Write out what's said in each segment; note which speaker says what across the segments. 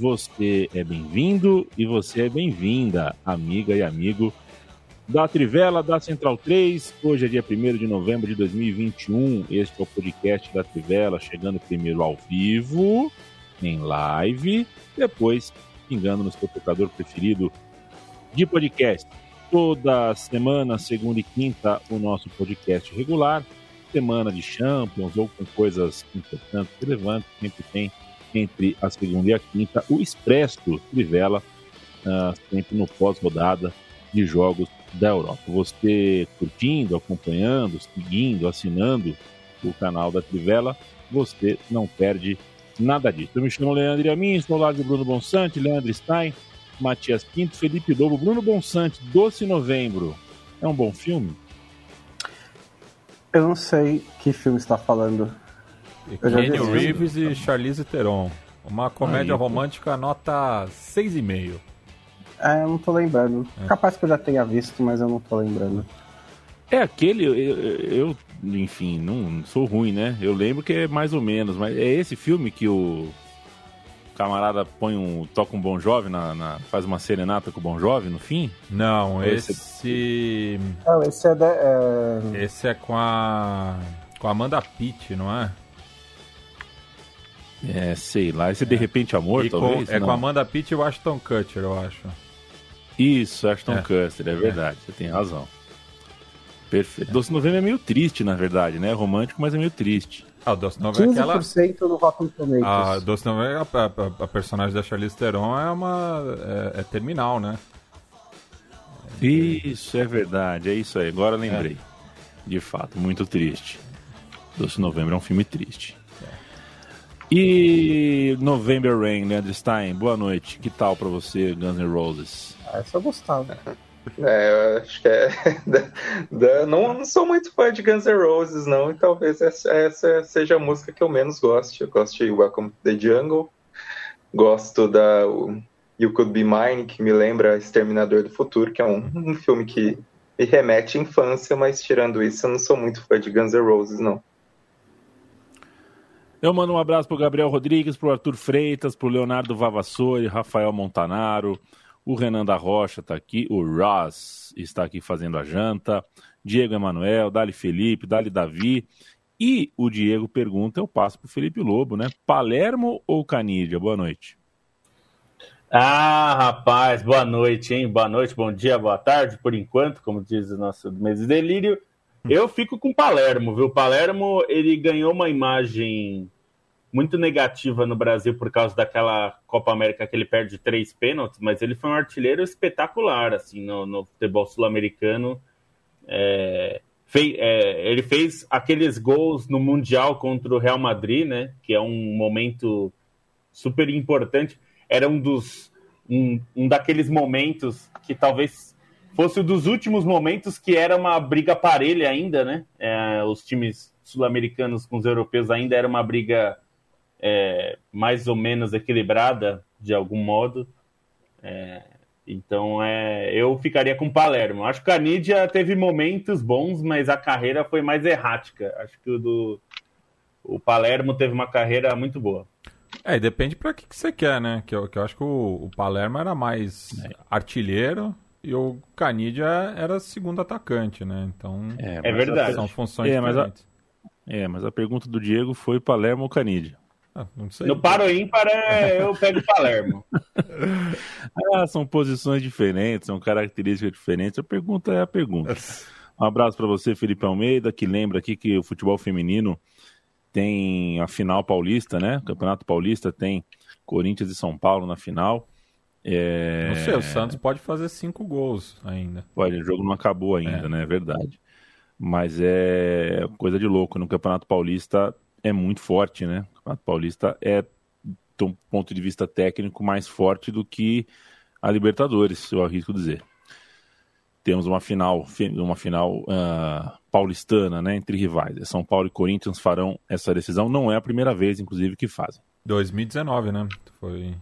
Speaker 1: Você é bem-vindo e você é bem-vinda, amiga e amigo da Trivela da Central 3. Hoje é dia 1 de novembro de 2021. Este é o podcast da Trivela, chegando primeiro ao vivo, em live, depois pingando no seu tocador preferido de podcast. Toda semana, segunda e quinta, o nosso podcast regular. Semana de Champions ou com coisas importantes, relevantes, sempre tem entre a segunda e a quinta, o Expresso Trivela, uh, sempre no pós-rodada de jogos da Europa. Você curtindo, acompanhando, seguindo, assinando o canal da Trivela, você não perde nada disso. Eu me chamo Leandro Amin, estou lado de Bruno Bonsante, Leandro Stein, Matias Pinto, Felipe Lobo, Bruno Bonsante, Doce Novembro. É um bom filme?
Speaker 2: Eu não sei que filme está falando.
Speaker 3: Kenny Reeves e Charlize Theron. Uma comédia Aí, romântica nota 6,5.
Speaker 2: É, eu não tô lembrando. É. Capaz que eu já tenha visto, mas eu não tô lembrando.
Speaker 1: É aquele, eu, eu, enfim, não sou ruim, né? Eu lembro que é mais ou menos, mas é esse filme que o camarada põe um. toca um bom jovem, na, na faz uma serenata com o bom jovem no fim?
Speaker 3: Não, esse. Esse,
Speaker 2: não, esse é, de, é...
Speaker 3: Esse é com a. com a Amanda Pitt, não é?
Speaker 1: É, sei lá. Esse é. De Repente Amor,
Speaker 3: e
Speaker 1: talvez?
Speaker 3: Com, é não. com Amanda Pitt e o Ashton Kutcher, eu acho.
Speaker 1: Isso, Ashton é. Kutcher, é verdade. Você tem razão. Perfeito. É. Doce Novembro é meio triste, na verdade, né? romântico, mas é meio triste.
Speaker 3: Ah, o Doce Novembro é aquela...
Speaker 2: do Rotten Tomatoes.
Speaker 3: Ah, Doce Novembro, a, a, a, personagem da Charlize Theron é uma... é, é terminal, né?
Speaker 1: Isso, é verdade. É isso aí. Agora lembrei. É. De fato, muito triste. Doce Novembro é um filme triste. E November Rain, Leandro Stein, boa noite. Que tal para você, Guns N' Roses?
Speaker 2: Ah, essa eu gostava.
Speaker 4: É, eu acho que é. não, não sou muito fã de Guns N' Roses, não, e talvez essa, essa, seja a música que eu menos gosto. Eu gosto de Welcome to the Jungle, gosto da You Could Be Mine, que me lembra Exterminador do Futuro, que é um, um filme que me remete à infância, mas tirando isso, eu não sou muito fã de Guns N' Roses, não.
Speaker 1: Eu mando um abraço pro Gabriel Rodrigues, pro Arthur Freitas, pro Leonardo Vavassori, Rafael Montanaro, o Renan da Rocha está aqui, o Ross está aqui fazendo a janta, Diego Emanuel, Dali Felipe, Dali Davi. E o Diego pergunta, eu passo pro Felipe Lobo, né? Palermo ou Canídia? Boa noite.
Speaker 5: Ah, rapaz, boa noite, hein? Boa noite, bom dia, boa tarde, por enquanto, como diz o nosso mês de delírio. Eu fico com Palermo, viu? Palermo, ele ganhou uma imagem muito negativa no Brasil por causa daquela Copa América que ele perde três pênaltis, mas ele foi um artilheiro espetacular, assim, no, no futebol sul-americano. É, é, ele fez aqueles gols no Mundial contra o Real Madrid, né? Que é um momento super importante. Era um dos um, um daqueles momentos que talvez fosse um dos últimos momentos que era uma briga parelha ainda, né? É, os times sul-americanos com os europeus ainda era uma briga é, mais ou menos equilibrada, de algum modo. É, então, é, eu ficaria com o Palermo. Acho que a Nídia teve momentos bons, mas a carreira foi mais errática. Acho que o do o Palermo teve uma carreira muito boa.
Speaker 3: É, depende para que, que você quer, né? Que eu, que eu acho que o, o Palermo era mais é. artilheiro, e o Canidia era segundo atacante, né? Então.
Speaker 5: É, é verdade.
Speaker 3: São funções
Speaker 1: é,
Speaker 3: diferentes.
Speaker 1: Mas a, é, mas a pergunta do Diego foi Palermo ou Canidia?
Speaker 5: Ah, no paro ímpar é, eu pego Palermo.
Speaker 1: ah, são posições diferentes, são características diferentes. A pergunta é a pergunta. Um abraço para você, Felipe Almeida, que lembra aqui que o futebol feminino tem a final paulista, né? O Campeonato Paulista tem Corinthians e São Paulo na final. É...
Speaker 3: Não sei, o Santos pode fazer cinco gols ainda.
Speaker 1: Pode, o jogo não acabou ainda, é. né? É verdade. Mas é coisa de louco. No Campeonato Paulista é muito forte, né? O Campeonato Paulista é, do ponto de vista técnico, mais forte do que a Libertadores, eu arrisco dizer. Temos uma final, uma final uh, paulistana, né, entre rivais. São Paulo e Corinthians farão essa decisão. Não é a primeira vez, inclusive, que fazem.
Speaker 3: 2019, né? Foi,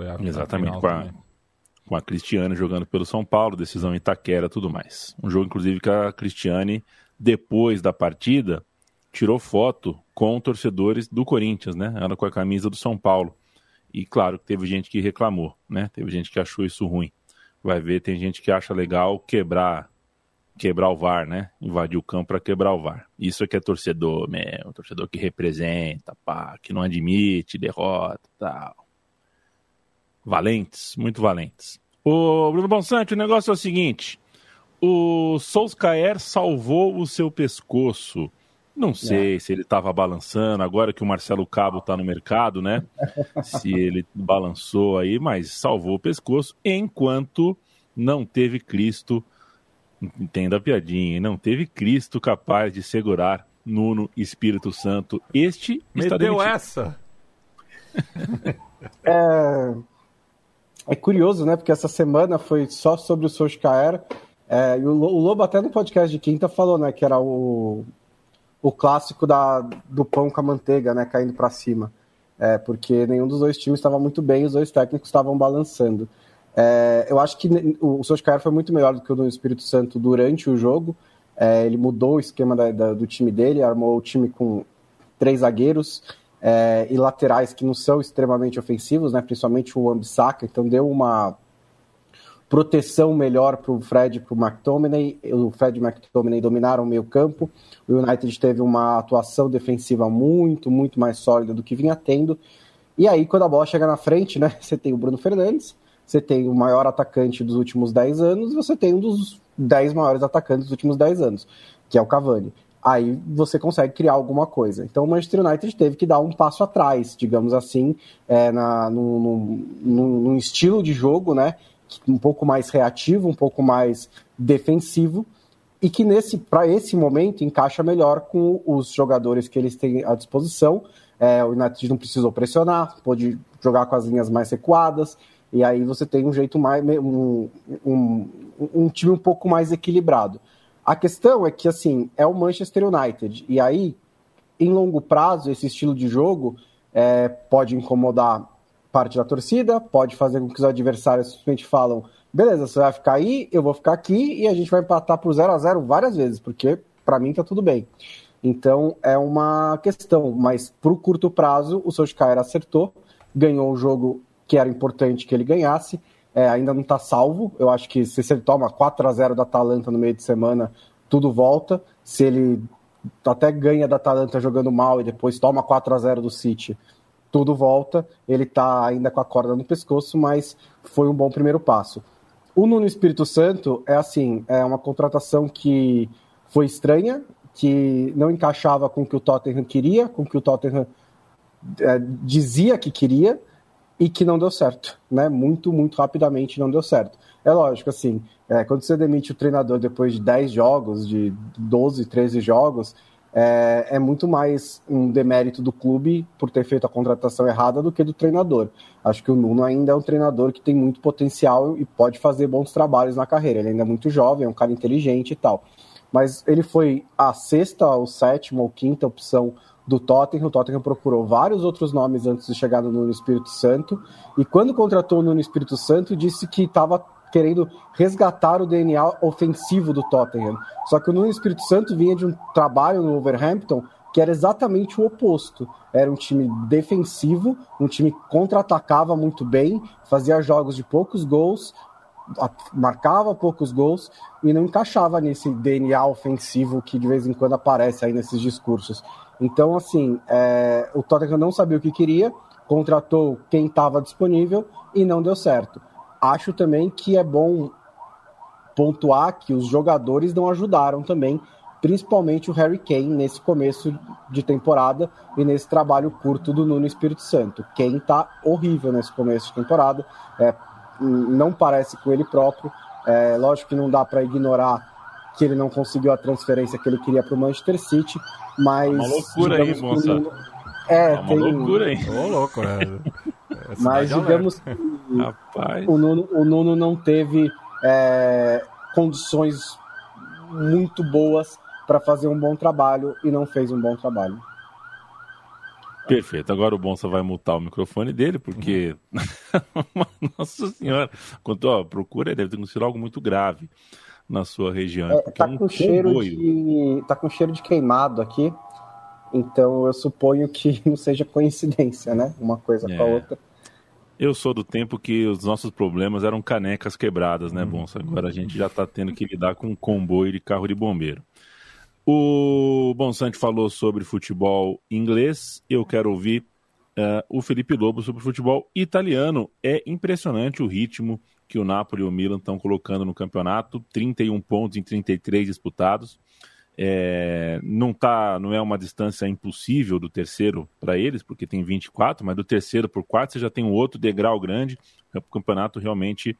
Speaker 3: foi a
Speaker 1: Exatamente, a com, a, com a Cristiane jogando pelo São Paulo, decisão em Itaquera tudo mais. Um jogo, inclusive, que a Cristiane, depois da partida, tirou foto com torcedores do Corinthians, né? Ela com a camisa do São Paulo. E claro que teve gente que reclamou, né? Teve gente que achou isso ruim. Vai ver, tem gente que acha legal quebrar quebrar o VAR, né? Invadir o campo para quebrar o VAR. Isso é que é torcedor mesmo, torcedor que representa, pá, que não admite derrota, tal. Valentes, muito valentes. O Bruno Bonsante, o negócio é o seguinte: o Solskjaer salvou o seu pescoço não sei é. se ele estava balançando, agora que o Marcelo Cabo está no mercado, né? se ele balançou aí, mas salvou o pescoço, enquanto não teve Cristo, entenda a piadinha, hein? não teve Cristo capaz de segurar Nuno Espírito Santo. Este
Speaker 3: Meteu
Speaker 1: está
Speaker 3: essa!
Speaker 2: é... é curioso, né? Porque essa semana foi só sobre o Solskjaer. É, e o Lobo até no podcast de quinta falou, né, que era o, o clássico da, do pão com a manteiga, né, caindo para cima. É, porque nenhum dos dois times estava muito bem, os dois técnicos estavam balançando. É, eu acho que o Solskjaer foi muito melhor do que o do Espírito Santo durante o jogo. É, ele mudou o esquema da, da, do time dele, armou o time com três zagueiros é, e laterais que não são extremamente ofensivos, né, principalmente o Ambissaca, então deu uma proteção melhor para o Fred e para o McTominay. O Fred e o McTominay dominaram o meio campo. O United teve uma atuação defensiva muito, muito mais sólida do que vinha tendo. E aí, quando a bola chega na frente, né, você tem o Bruno Fernandes, você tem o maior atacante dos últimos 10 anos, e você tem um dos 10 maiores atacantes dos últimos 10 anos, que é o Cavani. Aí você consegue criar alguma coisa. Então o Manchester United teve que dar um passo atrás, digamos assim, é, na, num, num estilo de jogo, né? um pouco mais reativo, um pouco mais defensivo e que nesse para esse momento encaixa melhor com os jogadores que eles têm à disposição. É, o United não precisou pressionar, pode jogar com as linhas mais recuadas e aí você tem um jeito mais um, um, um time um pouco mais equilibrado. A questão é que assim é o Manchester United e aí em longo prazo esse estilo de jogo é, pode incomodar parte da torcida, pode fazer com que os adversários simplesmente falam, beleza, você vai ficar aí, eu vou ficar aqui e a gente vai empatar por 0 a 0 várias vezes, porque para mim tá tudo bem. Então é uma questão, mas pro curto prazo o Solskjaer acertou, ganhou o jogo que era importante que ele ganhasse, é, ainda não está salvo, eu acho que se ele toma 4 a 0 da Atalanta no meio de semana, tudo volta, se ele até ganha da Atalanta jogando mal e depois toma 4 a 0 do City, tudo volta. Ele está ainda com a corda no pescoço, mas foi um bom primeiro passo. O Nuno Espírito Santo é assim, é uma contratação que foi estranha, que não encaixava com o que o Tottenham queria, com o que o Tottenham é, dizia que queria e que não deu certo, né? Muito, muito rapidamente não deu certo. É lógico, assim, é, quando você demite o treinador depois de 10 jogos, de 12, 13 jogos, é, é, muito mais um demérito do clube por ter feito a contratação errada do que do treinador. Acho que o Nuno ainda é um treinador que tem muito potencial e pode fazer bons trabalhos na carreira. Ele ainda é muito jovem, é um cara inteligente e tal. Mas ele foi a sexta, ou sétima, ou quinta opção do Tottenham. O Tottenham procurou vários outros nomes antes de chegar no Nuno Espírito Santo. E quando contratou o Nuno Espírito Santo, disse que estava querendo resgatar o DNA ofensivo do Tottenham. Só que o Nuno Espírito Santo vinha de um trabalho no Wolverhampton que era exatamente o oposto. Era um time defensivo, um time que contra-atacava muito bem, fazia jogos de poucos gols, marcava poucos gols e não encaixava nesse DNA ofensivo que de vez em quando aparece aí nesses discursos. Então, assim, é, o Tottenham não sabia o que queria, contratou quem estava disponível e não deu certo. Acho também que é bom pontuar que os jogadores não ajudaram também, principalmente o Harry Kane nesse começo de temporada e nesse trabalho curto do Nuno Espírito Santo. Kane tá horrível nesse começo de temporada, é, não parece com ele próprio. É, lógico que não dá para ignorar que ele não conseguiu a transferência que ele queria para o Manchester City, mas.
Speaker 1: Uma loucura aí, moça.
Speaker 2: Nuno... É,
Speaker 1: uma tem... loucura aí.
Speaker 3: Ô, louco, é.
Speaker 2: mas digamos que o Nuno, o Nuno não teve é, condições muito boas para fazer um bom trabalho e não fez um bom trabalho.
Speaker 1: Perfeito. Agora o Bonsa vai mutar o microfone dele, porque. Nossa Senhora. Quanto, ó, procura, deve ter acontecido algo muito grave na sua região.
Speaker 2: É, tá, um com cheiro de, tá com cheiro de queimado aqui. Então eu suponho que não seja coincidência, né? Uma coisa é. com a outra.
Speaker 1: Eu sou do tempo que os nossos problemas eram canecas quebradas, né, Bonsa? Agora a gente já está tendo que lidar com um comboio de carro de bombeiro. O Bonsante falou sobre futebol inglês. Eu quero ouvir uh, o Felipe Lobo sobre futebol italiano. É impressionante o ritmo que o Napoli e o Milan estão colocando no campeonato. 31 pontos em 33 disputados. É, não, tá, não é uma distância impossível do terceiro para eles, porque tem 24, mas do terceiro por quarto você já tem um outro degrau grande. O campeonato realmente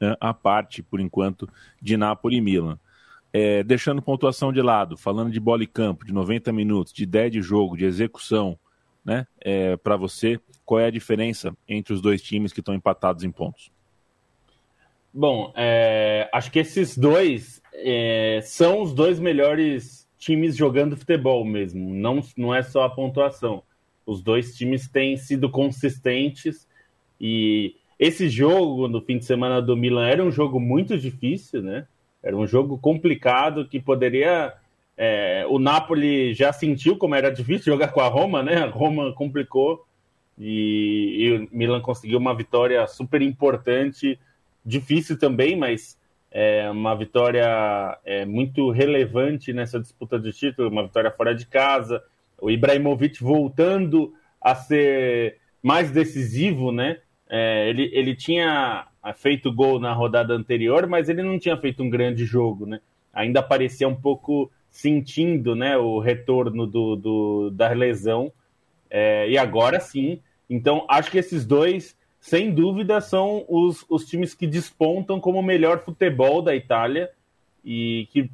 Speaker 1: uh, à parte, por enquanto, de Napoli e Milan é, deixando pontuação de lado, falando de bola e campo, de 90 minutos, de ideia de jogo, de execução, né? É, para você, qual é a diferença entre os dois times que estão empatados em pontos?
Speaker 5: Bom, é, acho que esses dois é, são os dois melhores times jogando futebol mesmo. Não, não é só a pontuação. Os dois times têm sido consistentes e esse jogo no fim de semana do Milan era um jogo muito difícil, né? Era um jogo complicado que poderia. É, o Napoli já sentiu como era difícil jogar com a Roma, né? A Roma complicou e, e o Milan conseguiu uma vitória super importante, difícil também, mas é uma vitória é, muito relevante nessa disputa de título, uma vitória fora de casa. O Ibrahimovic voltando a ser mais decisivo, né? É, ele, ele tinha feito gol na rodada anterior, mas ele não tinha feito um grande jogo, né? Ainda parecia um pouco sentindo né, o retorno do, do da lesão. É, e agora sim. Então, acho que esses dois, sem dúvida, são os, os times que despontam como o melhor futebol da Itália e que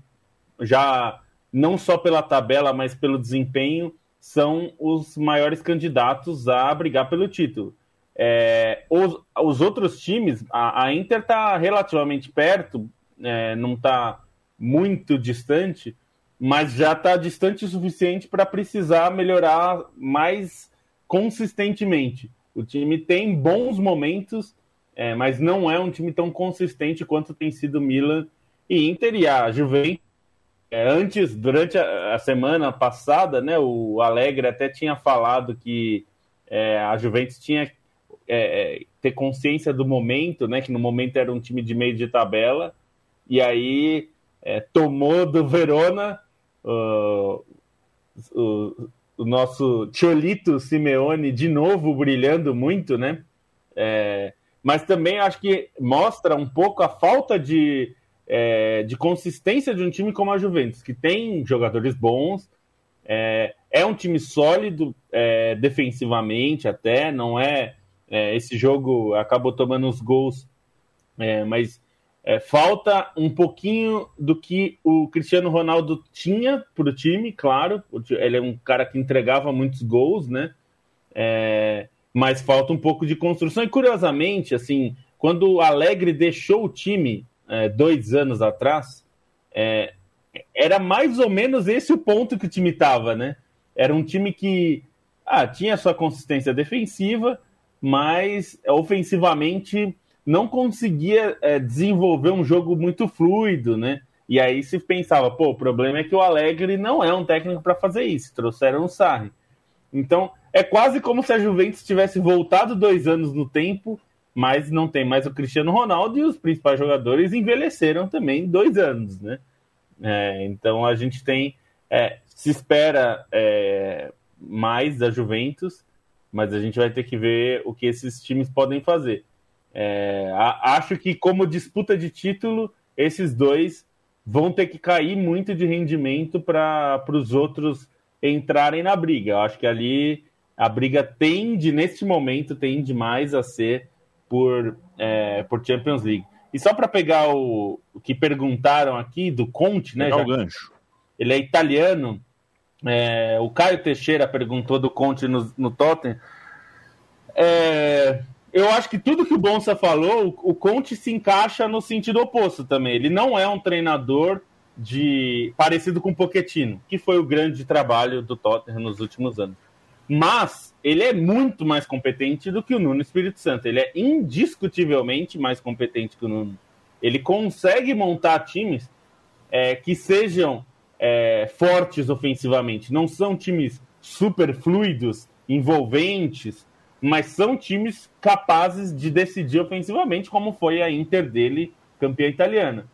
Speaker 5: já, não só pela tabela, mas pelo desempenho, são os maiores candidatos a brigar pelo título. É, os, os, outros times, a, a Inter está relativamente perto, é, não está muito distante, mas já está distante o suficiente para precisar melhorar mais consistentemente. O time tem bons momentos, é, mas não é um time tão consistente quanto tem sido Milan e Inter e a Juventus. É, antes, durante a, a, semana passada, né, o Alegre até tinha falado que é, a Juventus tinha é, é, ter consciência do momento, né? Que no momento era um time de meio de tabela, e aí é, tomou do Verona uh, o, nosso Cholito Simeone de novo brilhando muito, né? É, mas também acho que mostra um pouco a falta de, é, de consistência de um time como a Juventus, que tem jogadores bons, é, é um time sólido é, defensivamente até, não é é, esse jogo acabou tomando os gols, é, mas é, falta um pouquinho do que o Cristiano Ronaldo tinha para o time, claro. Ele é um cara que entregava muitos gols, né? É, mas falta um pouco de construção. E curiosamente, assim, quando o Alegre deixou o time é, dois anos atrás, é, era mais ou menos esse o ponto que o time estava, né? Era um time que ah, tinha sua consistência defensiva, mas ofensivamente não conseguia é, desenvolver um jogo muito fluido, né? E aí se pensava, pô, o problema é que o Alegre não é um técnico para fazer isso, trouxeram o Sarri. Então, é quase como se a Juventus tivesse voltado dois anos no tempo, mas não tem mais o Cristiano Ronaldo e os principais jogadores envelheceram também dois anos, né? É, então a gente tem, é, se espera é, mais da Juventus, mas a gente vai ter que ver o que esses times podem fazer. É, acho que, como disputa de título, esses dois vão ter que cair muito de rendimento para os outros entrarem na briga. Eu acho que ali a briga tende, neste momento, tende mais a ser por é, por Champions League. E só para pegar o, o, que perguntaram aqui do Conte, né?
Speaker 1: Já, gancho.
Speaker 5: Ele é italiano. É, o Caio Teixeira perguntou do Conte no, no Tottenham. É, eu acho que tudo que o Bonsa falou, o, Conte se encaixa no sentido oposto também. Ele não é um treinador de parecido com o Pochettino, que foi o grande trabalho do Tottenham nos últimos anos. Mas ele é muito mais competente do que o Nuno Espírito Santo. Ele é indiscutivelmente mais competente que o Nuno. Ele consegue montar times é, que sejam é, fortes ofensivamente. Não são times super fluidos, envolventes, mas são times capazes de decidir ofensivamente, como foi a Inter dele, campeã italiana.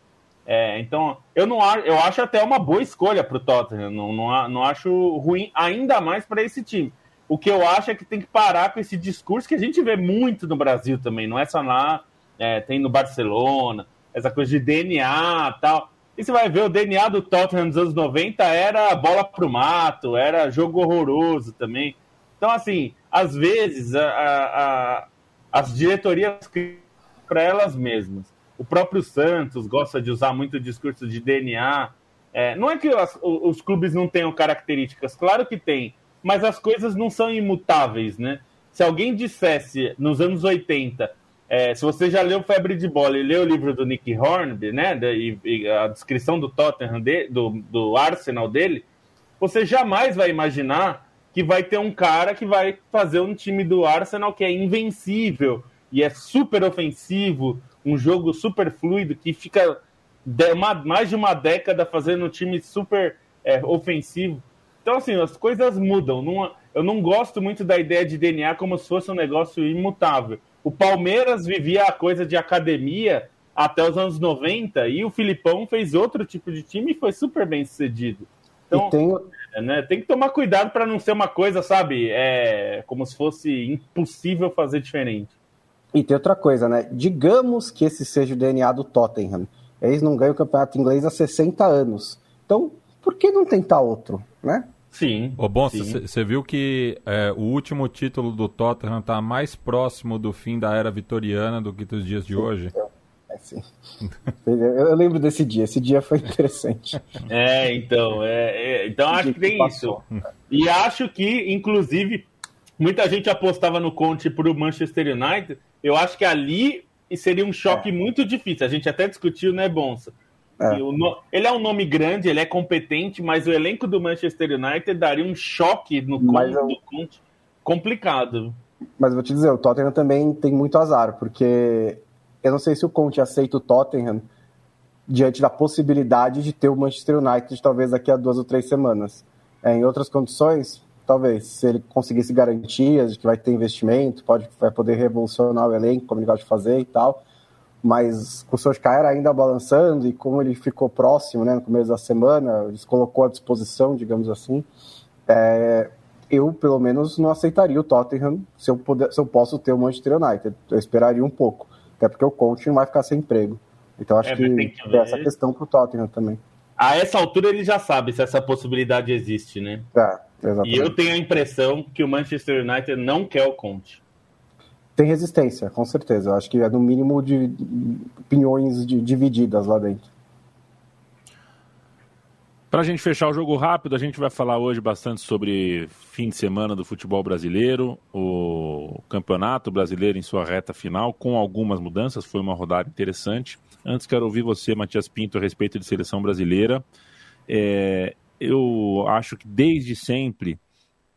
Speaker 5: É, então, eu não eu acho até uma boa escolha para o Tottenham. Não, não, não acho ruim, ainda mais para esse time. O que eu acho é que tem que parar com esse discurso que a gente vê muito no Brasil também, não é só lá, é, tem no Barcelona, essa coisa de DNA tal. E você vai ver, o DNA do Tottenham nos anos 90 era bola pro mato, era jogo horroroso também. Então, assim, às vezes a, a, a, as diretorias para elas mesmas. O próprio Santos gosta de usar muito o discurso de DNA. É, não é que as, os clubes não tenham características, claro que tem, mas as coisas não são imutáveis, né? Se alguém dissesse nos anos 80, é, se você já leu Febre de Bola e leu o livro do Nick Hornby, né, e, e a descrição do Tottenham, de, do, do Arsenal dele, você jamais vai imaginar que vai ter um cara que vai fazer um time do Arsenal que é invencível e é super ofensivo, um jogo super fluido, que fica uma, mais de uma década fazendo um time super é, ofensivo. Então, assim, as coisas mudam. Não, eu não gosto muito da ideia de DNA como se fosse um negócio imutável. O Palmeiras vivia a coisa de academia até os anos 90 e o Filipão fez outro tipo de time e foi super bem sucedido. Então, tem... É, né, tem que tomar cuidado para não ser uma coisa, sabe, é, como se fosse impossível fazer diferente.
Speaker 2: E tem outra coisa, né? Digamos que esse seja o DNA do Tottenham. Eles não ganham o campeonato inglês há 60 anos. Então, por que não tentar outro, né?
Speaker 3: Sim. Ô, bom, você viu que é, o último título do Tottenham está mais próximo do fim da era vitoriana do que dos dias de sim, hoje?
Speaker 2: É, sim. Eu lembro desse dia, esse dia foi interessante.
Speaker 5: É, então, é, é então acho que tem isso. E acho que, inclusive, muita gente apostava no Conte para o Manchester United. Eu acho que ali seria um choque é. muito difícil. A gente até discutiu, né, Bonsa? É. No... Ele é um nome grande, ele é competente, mas o elenco do Manchester United daria um choque no mas eu... do Conte complicado.
Speaker 2: Mas vou te dizer, o Tottenham também tem muito azar, porque eu não sei se o Conte aceita o Tottenham diante da possibilidade de ter o Manchester United talvez daqui a duas ou três semanas. É, em outras condições, talvez, se ele conseguisse garantias de que vai ter investimento, pode, vai poder revolucionar o elenco, como ele gosta de fazer e tal mas com o Solskjaer ainda balançando e como ele ficou próximo né, no começo da semana, ele se colocou à disposição, digamos assim, é, eu pelo menos não aceitaria o Tottenham se eu, puder, se eu posso ter o Manchester United. Eu esperaria um pouco, até porque o coach não vai ficar sem emprego. Então acho é, que, que tem essa questão para o Tottenham também.
Speaker 5: A essa altura ele já sabe se essa possibilidade existe, né?
Speaker 2: É, exatamente.
Speaker 5: E eu tenho a impressão que o Manchester United não quer o Conte.
Speaker 2: Tem resistência, com certeza. Eu acho que é no mínimo de opiniões de, divididas lá dentro.
Speaker 1: Para a gente fechar o jogo rápido, a gente vai falar hoje bastante sobre fim de semana do futebol brasileiro, o campeonato brasileiro em sua reta final, com algumas mudanças. Foi uma rodada interessante. Antes, quero ouvir você, Matias Pinto, a respeito de seleção brasileira. É, eu acho que desde sempre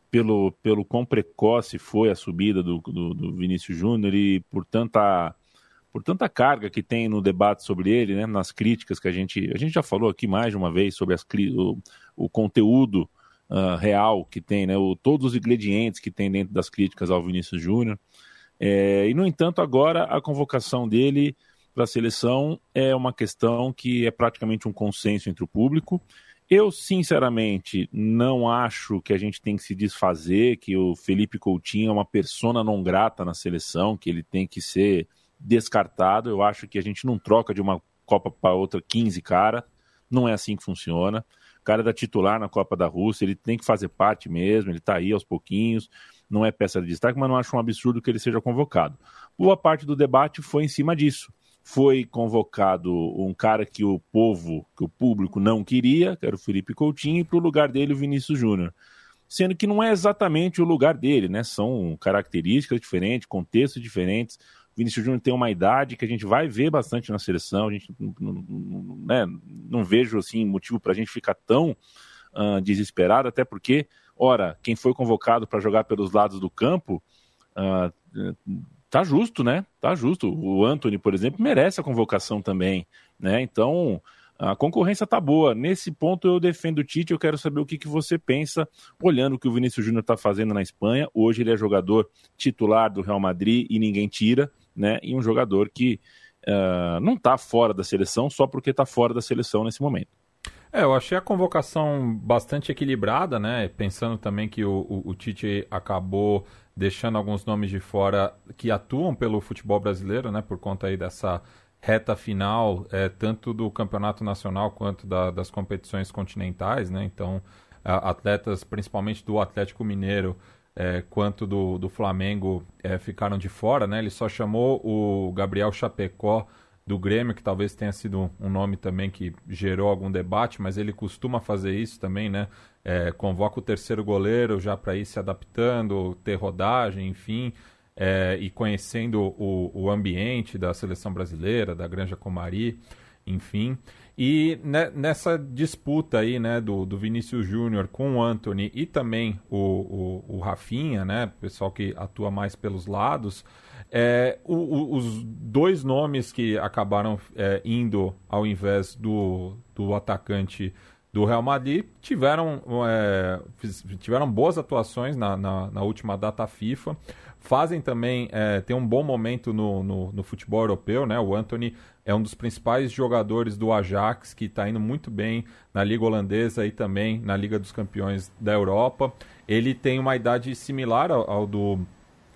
Speaker 1: pelo, pelo quão precoce foi a subida do, do, do Vinícius Júnior e por tanta, por tanta carga que tem no debate sobre ele, né, nas críticas que a gente. A gente já falou aqui mais de uma vez sobre as, o, o conteúdo uh, real que tem, né, o, todos os ingredientes que tem dentro das críticas ao Vinícius Júnior. É, e, no entanto, agora a convocação dele para a seleção é uma questão que é praticamente um consenso entre o público. Eu, sinceramente, não acho que a gente tem que se desfazer, que o Felipe Coutinho é uma persona não grata na seleção, que ele tem que ser descartado. Eu acho que a gente não troca de uma Copa para outra 15 cara. Não é assim que funciona. O cara da titular na Copa da Rússia, ele tem que fazer parte mesmo, ele está aí aos pouquinhos, não é peça de destaque, mas não acho um absurdo que ele seja convocado. Boa parte do debate foi em cima disso. Foi convocado um cara que o povo, que o público não queria, que era o Felipe Coutinho, e para o lugar dele o Vinícius Júnior sendo que não é exatamente o lugar dele, né? São características diferentes, contextos diferentes. Vinícius Júnior tem uma idade que a gente vai ver bastante na seleção. A gente não, não, né, não vejo assim motivo para a gente ficar tão uh, desesperado, até porque, ora, quem foi convocado para jogar pelos lados do campo uh, tá justo, né? Tá justo. O Anthony, por exemplo, merece a convocação também, né? Então a concorrência tá boa. Nesse ponto eu defendo o Tite. Eu quero saber o que, que você pensa, olhando o que o Vinícius Júnior está fazendo na Espanha. Hoje ele é jogador titular do Real Madrid e ninguém tira, né? E um jogador que uh, não está fora da seleção só porque está fora da seleção nesse momento.
Speaker 3: É, eu achei a convocação bastante equilibrada, né? Pensando também que o, o, o Tite acabou deixando alguns nomes de fora que atuam pelo futebol brasileiro, né? Por conta aí dessa reta final, é, tanto do campeonato nacional quanto da, das competições continentais, né? Então, atletas, principalmente do Atlético Mineiro, é, quanto do, do Flamengo, é, ficaram de fora, né? Ele só chamou o Gabriel Chapecó do Grêmio, que talvez tenha sido um nome também que gerou algum debate, mas ele costuma fazer isso também, né? É, convoca o terceiro goleiro já para ir se adaptando, ter rodagem, enfim é, e conhecendo o, o, ambiente da seleção brasileira, da Granja Comari, enfim. E nessa disputa aí, né, do, do Vinícius Júnior com o Anthony e também o, o, o Rafinha, né, pessoal que atua mais pelos lados, é, o, o, os dois nomes que acabaram é, indo ao invés do, do atacante do Real Madrid tiveram, é, tiveram boas atuações na, na, na, última data FIFA fazem também, é, tem um bom momento no, no, no, futebol europeu, né? O Anthony é um dos principais jogadores do Ajax, que está indo muito bem na Liga Holandesa e também na Liga dos Campeões da Europa. Ele tem uma idade similar ao, ao do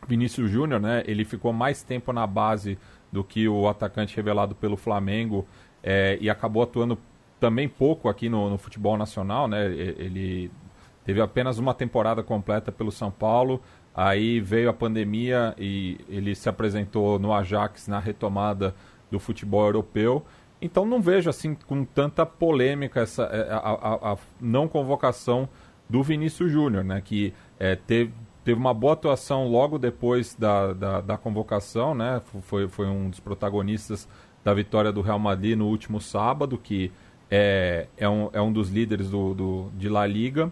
Speaker 3: Vinícius Júnior, né? Ele ficou mais tempo na base do que o atacante revelado pelo Flamengo é, e acabou atuando também pouco aqui no, no futebol nacional, né? Ele teve apenas uma temporada completa pelo São Paulo, Aí veio a pandemia e ele se apresentou no Ajax na retomada do futebol europeu. Então não vejo assim com tanta polêmica essa é, a, a, a não convocação do Vinícius Júnior, né? Que é, teve, teve uma boa atuação logo depois da, da, da, convocação, né? Foi, foi um dos protagonistas da vitória do Real Madrid no último sábado, que é, é, um, é um dos líderes do, do, de La Liga.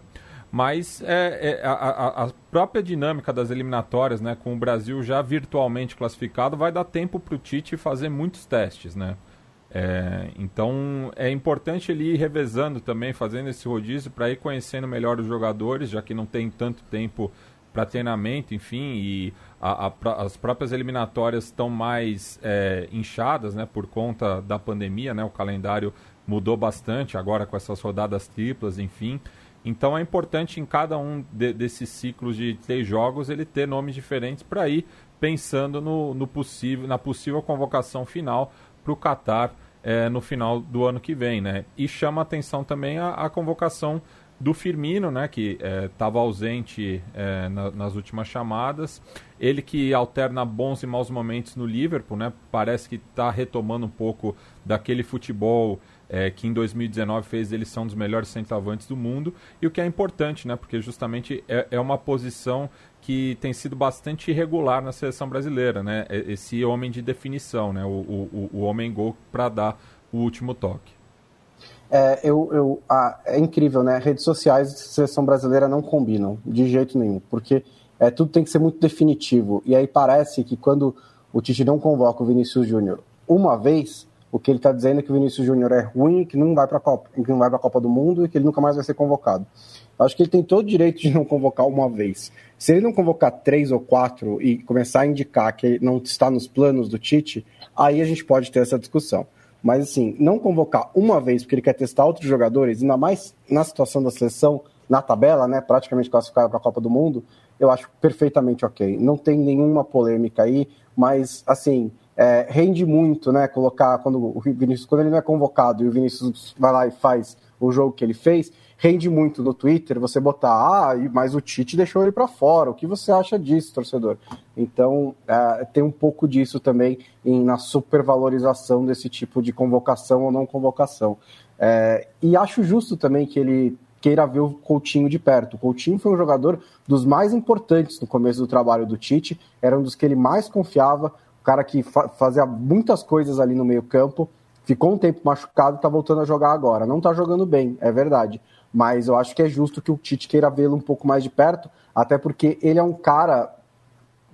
Speaker 3: Mas é, é a, a, própria dinâmica das eliminatórias, né, com o Brasil já virtualmente classificado, vai dar tempo para o Tite fazer muitos testes, né? É, então é importante ele ir revezando também, fazendo esse rodízio para ir conhecendo melhor os jogadores, já que não tem tanto tempo para treinamento, enfim, e a, a, as próprias eliminatórias estão mais é, inchadas, né, por conta da pandemia, né? O calendário mudou bastante agora com essas rodadas triplas, enfim. Então é importante em cada um de, desses ciclos de três jogos ele ter nomes diferentes para ir pensando no, no, possível, na possível convocação final para o Qatar é, no final do ano que vem, né? E chama atenção também a, a convocação do Firmino, né, que estava é, ausente é, na, nas últimas chamadas. Ele que alterna bons e maus momentos no Liverpool, né? Parece que está retomando um pouco daquele futebol é, que em 2019 fez ele ser um dos melhores centroavantes do mundo, e o que é importante, né, porque justamente é, é uma posição que tem sido bastante irregular na seleção brasileira, né, esse homem de definição, né, o, o, o homem gol para dar o último toque.
Speaker 2: É, eu, eu, ah, é incrível, né? Redes sociais e seleção brasileira não combinam de jeito nenhum, porque é, tudo tem que ser muito definitivo. E aí parece que quando o Tite não convoca o Vinícius Júnior uma vez, o que ele está dizendo é que o Vinícius Júnior é ruim, que não vai para a Copa, que não vai para a Copa do Mundo e que ele nunca mais vai ser convocado. Acho que ele tem todo o direito de não convocar uma vez. Se ele não convocar três ou quatro e começar a indicar que não está nos planos do Tite, aí a gente pode ter essa discussão. Mas assim, não convocar uma vez porque ele quer testar outros jogadores, ainda mais na situação da seleção, na tabela, né, praticamente classificada para a Copa do Mundo, eu acho perfeitamente ok. Não tem nenhuma polêmica aí, mas assim, é, rende muito, né? Colocar quando o Vinícius, quando ele não é convocado e o Vinícius vai lá e faz o jogo que ele fez, rende muito no Twitter você botar, ah, mas o Tite deixou ele para fora. O que você acha disso, torcedor? Então, é, tem um pouco disso também em, na supervalorização desse tipo de convocação ou não convocação. É, e acho justo também que ele queira ver o Coutinho de perto. O Coutinho foi um jogador dos mais importantes no começo do trabalho do Tite, era um dos que ele mais confiava, cara que fa fazia muitas coisas ali no meio-campo, ficou um tempo machucado e está voltando a jogar agora. Não está jogando bem, é verdade. Mas eu acho que é justo que o Tite queira vê-lo um pouco mais de perto, até porque ele é um cara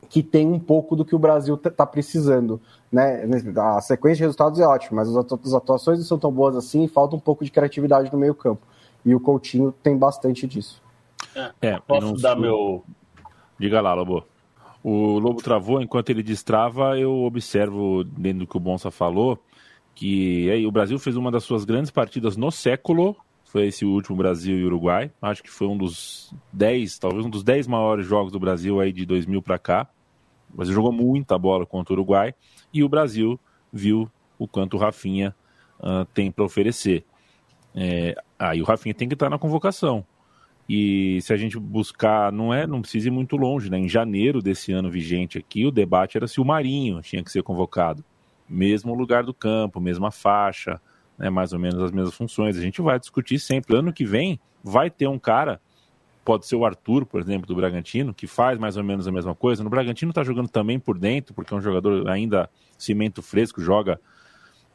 Speaker 2: que tem um pouco do que o Brasil está precisando. Né? A sequência de resultados é ótima, mas as atuações não são tão boas assim e falta um pouco de criatividade no meio-campo. E o Coutinho tem bastante disso.
Speaker 5: É, é posso não... dar meu.
Speaker 1: Diga lá, Lobo. O Lobo travou, enquanto ele destrava, eu observo, dentro do que o Bonsa falou, que aí, o Brasil fez uma das suas grandes partidas no século, foi esse último Brasil e Uruguai. Acho que foi um dos 10, talvez um dos 10 maiores jogos do Brasil aí de 2000 para cá. Brasil jogou muita bola contra o Uruguai e o Brasil viu o quanto o Rafinha uh, tem para oferecer. É, aí o Rafinha tem que estar na convocação. E se a gente buscar, não é, não precisa ir muito longe, né? Em janeiro desse ano vigente aqui, o debate era se o Marinho tinha que ser convocado. Mesmo lugar do campo, mesma faixa, né? mais ou menos as mesmas funções. A gente vai discutir sempre. Ano que vem vai ter um cara, pode ser o Arthur, por exemplo, do Bragantino, que faz mais ou menos a mesma coisa. No Bragantino está jogando também por dentro, porque é um jogador ainda cimento fresco, joga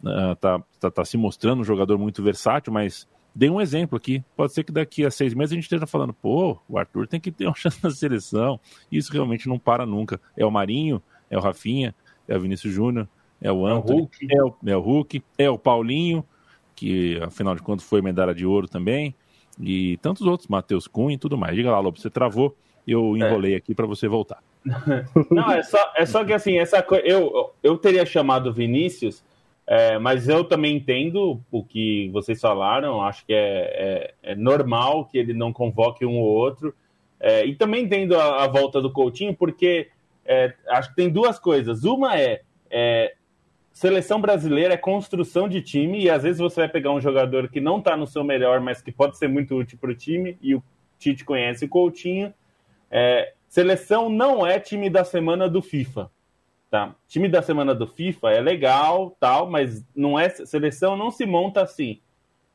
Speaker 1: uh, tá, tá, tá, se mostrando um jogador muito versátil, mas dei um exemplo aqui. Pode ser que daqui a seis meses a gente esteja falando, pô, o Arthur tem que ter uma chance na seleção. Isso realmente não para nunca. É o Marinho, é o Rafinha, é o Vinícius Júnior, é o Anthony, é o, é o Hulk, é o Paulinho, que afinal de contas foi medalha de ouro também, e tantos outros, Matheus Cunha e tudo mais. Diga lá, Lobo, você travou, eu enrolei é. aqui para você voltar.
Speaker 5: Não, é só, é só que assim, essa eu, eu teria chamado Vinícius é, mas eu também entendo o que vocês falaram, acho que é, é, é normal que ele não convoque um ou outro. É, e também entendo a, a, volta do Coutinho, porque é, acho que tem duas coisas. Uma é, é, seleção brasileira é construção de time, e às vezes você vai pegar um jogador que não está no seu melhor, mas que pode ser muito útil para o time, e o Tite conhece o Coutinho. seleção não é time da semana do FIFA. Tá? Time da semana do FIFA é legal, tal, mas não é seleção não se monta assim.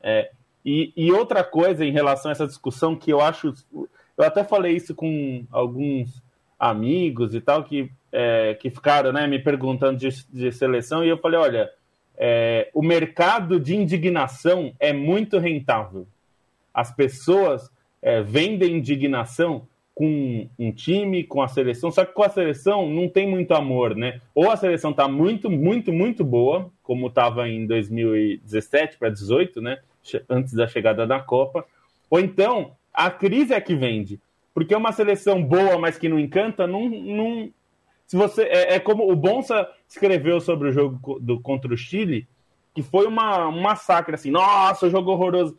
Speaker 5: É, e, e, outra coisa em relação a essa discussão que eu acho, eu até falei isso com alguns amigos e tal que é, que ficaram, né, me perguntando de, de, seleção e eu falei, olha, é, o mercado de indignação é muito rentável. As pessoas é, vendem indignação com um time, com a seleção, só que com a seleção não tem muito amor, né? Ou a seleção tá muito, muito, muito boa, como estava em 2017 para 18, né? Antes da chegada da Copa, ou então a crise é que vende. Porque uma seleção boa, mas que não encanta, não. não... Se você é, é como o Bonsa escreveu sobre o jogo do, contra o Chile, que foi uma, um massacre assim, nossa, jogo horroroso.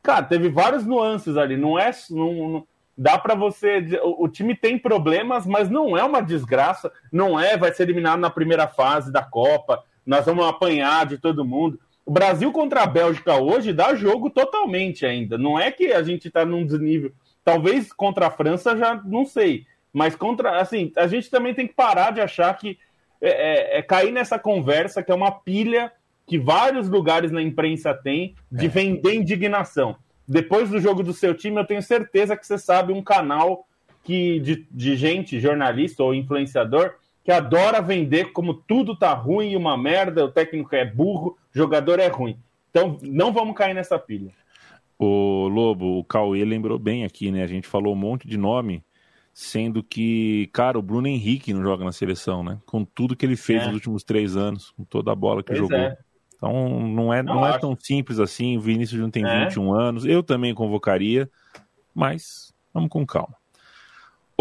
Speaker 5: Cara, teve várias nuances ali, não é. Não, não dá para você. O, o, time tem problemas, mas não é uma desgraça. Não é, vai ser eliminado na primeira fase da Copa. Nós vamos apanhar de todo mundo. O Brasil contra a Bélgica hoje dá jogo totalmente ainda. Não é que a gente está num desnível. Talvez contra a França já não sei. Mas contra. Assim, a gente também tem que parar de achar que. É, é, é cair nessa conversa que é uma pilha que vários lugares na imprensa têm de é. vender indignação depois do jogo do seu time, eu tenho certeza que você sabe um canal que de, de gente, jornalista ou influenciador, que adora vender como tudo tá ruim e uma merda, o técnico é burro, o jogador é ruim. Então, não vamos cair nessa pilha.
Speaker 1: O Lobo, o Cauê lembrou bem aqui, né? A gente falou um monte de nome, sendo que, cara, o Bruno Henrique não joga na seleção, né? Com tudo que ele fez é. nos últimos três anos, com toda a bola que pois jogou. É. Então não é, não, não é tão simples assim. O Vinícius não tem é. 21 anos. Eu também convocaria, mas vamos com calma.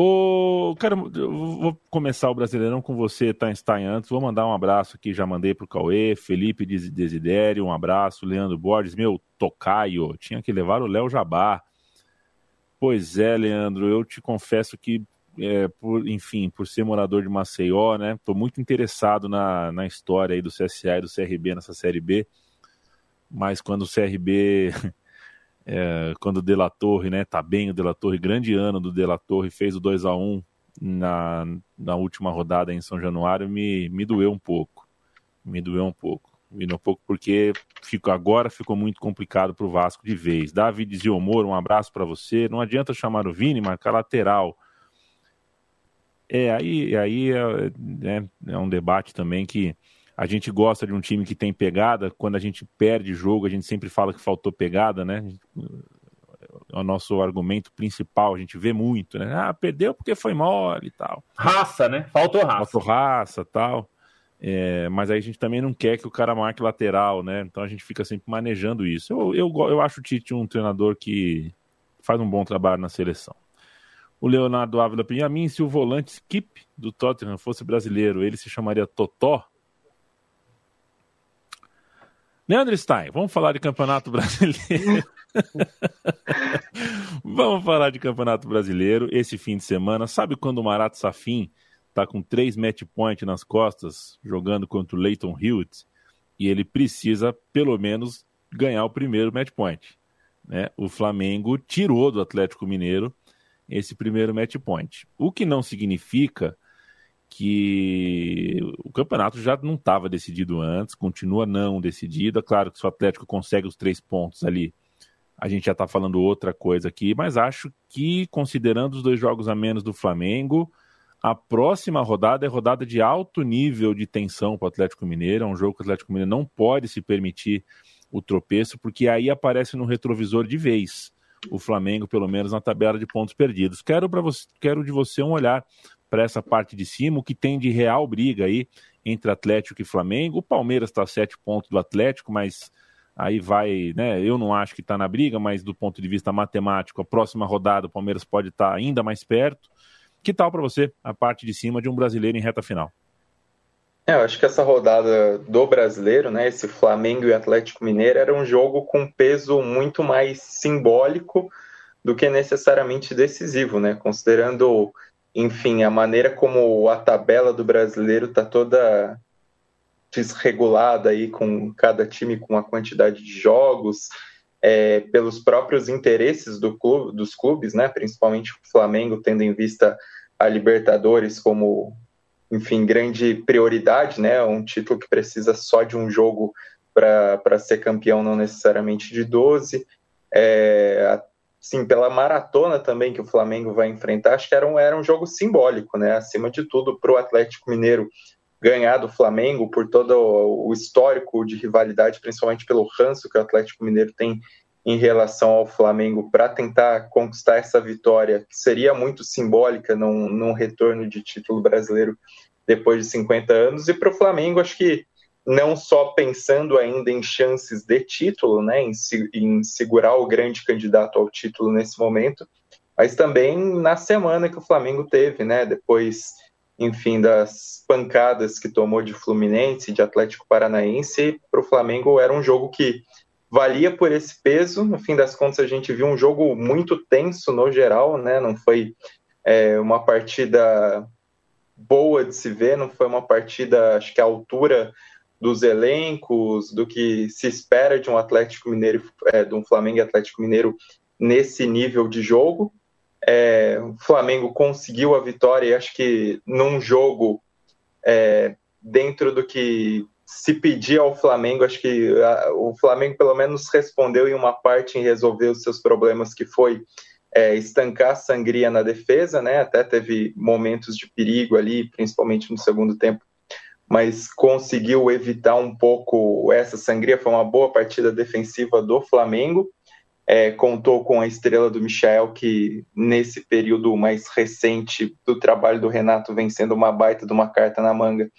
Speaker 1: O, cara, vou começar o Brasileirão com você, tá em antes. Vou mandar um abraço aqui, já mandei pro Cauê, Felipe Desidério, um abraço, Leandro Borges, meu tocaio, tinha que levar o Léo Jabá. Pois é, Leandro, eu te confesso que é, por, enfim, por ser morador de Maceió, né? Estou muito interessado na, na história aí do CSA e do CRB nessa Série B. Mas quando o CRB, é, quando o De La Torre, né? Tá bem o De La Torre, grande ano do De La Torre, fez o 2 a 1 na, na última rodada em São Januário, me, me doeu um pouco. Me doeu um pouco. Me doeu um pouco porque fico, agora ficou muito complicado para o Vasco de vez. David Ziomor, um abraço para você. Não adianta chamar o Vini, marcar lateral é, aí, aí é, é, é, um debate também que a gente gosta de um time que tem pegada. Quando a gente perde jogo, a gente sempre fala que faltou pegada, né? É o nosso argumento principal, a gente vê muito, né? Ah, perdeu porque foi mole e tal.
Speaker 5: Raça, né? Faltou raça.
Speaker 1: Faltou raça tal. É, mas aí a gente também não quer que o cara marque lateral, né? Então a gente fica sempre manejando isso. Eu, eu, eu acho o Tite um treinador que faz um bom trabalho na seleção. O Leonardo Ávila Pinhamin, se o volante Skip do Tottenham fosse brasileiro, ele se chamaria Totó? Leandro Stein, vamos falar de Campeonato Brasileiro. vamos falar de Campeonato Brasileiro esse fim de semana. Sabe quando o Marato Safin está com três match point nas costas, jogando contra o Leighton Hewitt, e ele precisa, pelo menos, ganhar o primeiro match point. Né? O Flamengo tirou do Atlético Mineiro esse primeiro match point. O que não significa que o campeonato já não estava decidido antes, continua não decidido. É claro que se o Atlético consegue os três pontos ali, a gente já está falando outra coisa aqui, mas acho que, considerando os dois jogos a menos do Flamengo, a próxima rodada é rodada de alto nível de tensão para o Atlético Mineiro. É um jogo que o Atlético Mineiro não pode se permitir o tropeço, porque aí aparece no retrovisor de vez o Flamengo, pelo menos na tabela de pontos perdidos. Quero, você, quero de você um olhar para essa parte de cima, o que tem de real briga aí entre Atlético e Flamengo. O Palmeiras está a sete pontos do Atlético, mas aí vai, né? Eu não acho que está na briga, mas do ponto de vista matemático, a próxima rodada o Palmeiras pode estar tá ainda mais perto. Que tal para você a parte de cima de um brasileiro em reta final?
Speaker 4: É, eu acho que essa rodada do brasileiro, né, esse Flamengo e Atlético Mineiro, era um jogo com peso muito mais simbólico do que necessariamente decisivo, né? Considerando, enfim, a maneira como a tabela do brasileiro está toda desregulada aí com cada time com a quantidade de jogos, é, pelos próprios interesses do clube, dos clubes, né? Principalmente o Flamengo tendo em vista a Libertadores como enfim, grande prioridade, né? Um título que precisa só de um jogo para ser campeão, não necessariamente de 12. É, sim, pela maratona também que o Flamengo vai enfrentar, acho que era um, era um jogo simbólico, né? Acima de tudo, para o Atlético Mineiro ganhar do Flamengo por todo o histórico de rivalidade, principalmente pelo ranço que o Atlético Mineiro tem em relação ao Flamengo para tentar conquistar essa vitória, que seria muito simbólica num, num retorno de título brasileiro depois de 50 anos. E para o Flamengo, acho que não só pensando ainda em chances de título, né, em, em segurar o grande candidato ao título nesse momento, mas também na semana que o Flamengo teve, né, depois, enfim, das pancadas que tomou de Fluminense, de Atlético Paranaense, para o Flamengo era um jogo que valia por esse peso. No fim das contas, a gente viu um jogo muito tenso no geral, né? Não foi é, uma partida boa de se ver, não foi uma partida, acho que à altura dos elencos, do que se espera de um Atlético Mineiro, é, de um Flamengo Atlético Mineiro nesse nível de jogo. É, o Flamengo conseguiu a vitória e acho que num jogo é, dentro do que se pedir ao Flamengo, acho que a, o Flamengo pelo menos respondeu em uma parte em resolver os seus problemas, que foi é, estancar a sangria na defesa, né? Até teve momentos de perigo ali, principalmente no segundo tempo, mas conseguiu evitar um pouco essa sangria. Foi uma boa partida defensiva do Flamengo. É, contou com a estrela do Michel, que nesse período mais recente do trabalho do Renato vem sendo uma baita de uma carta na manga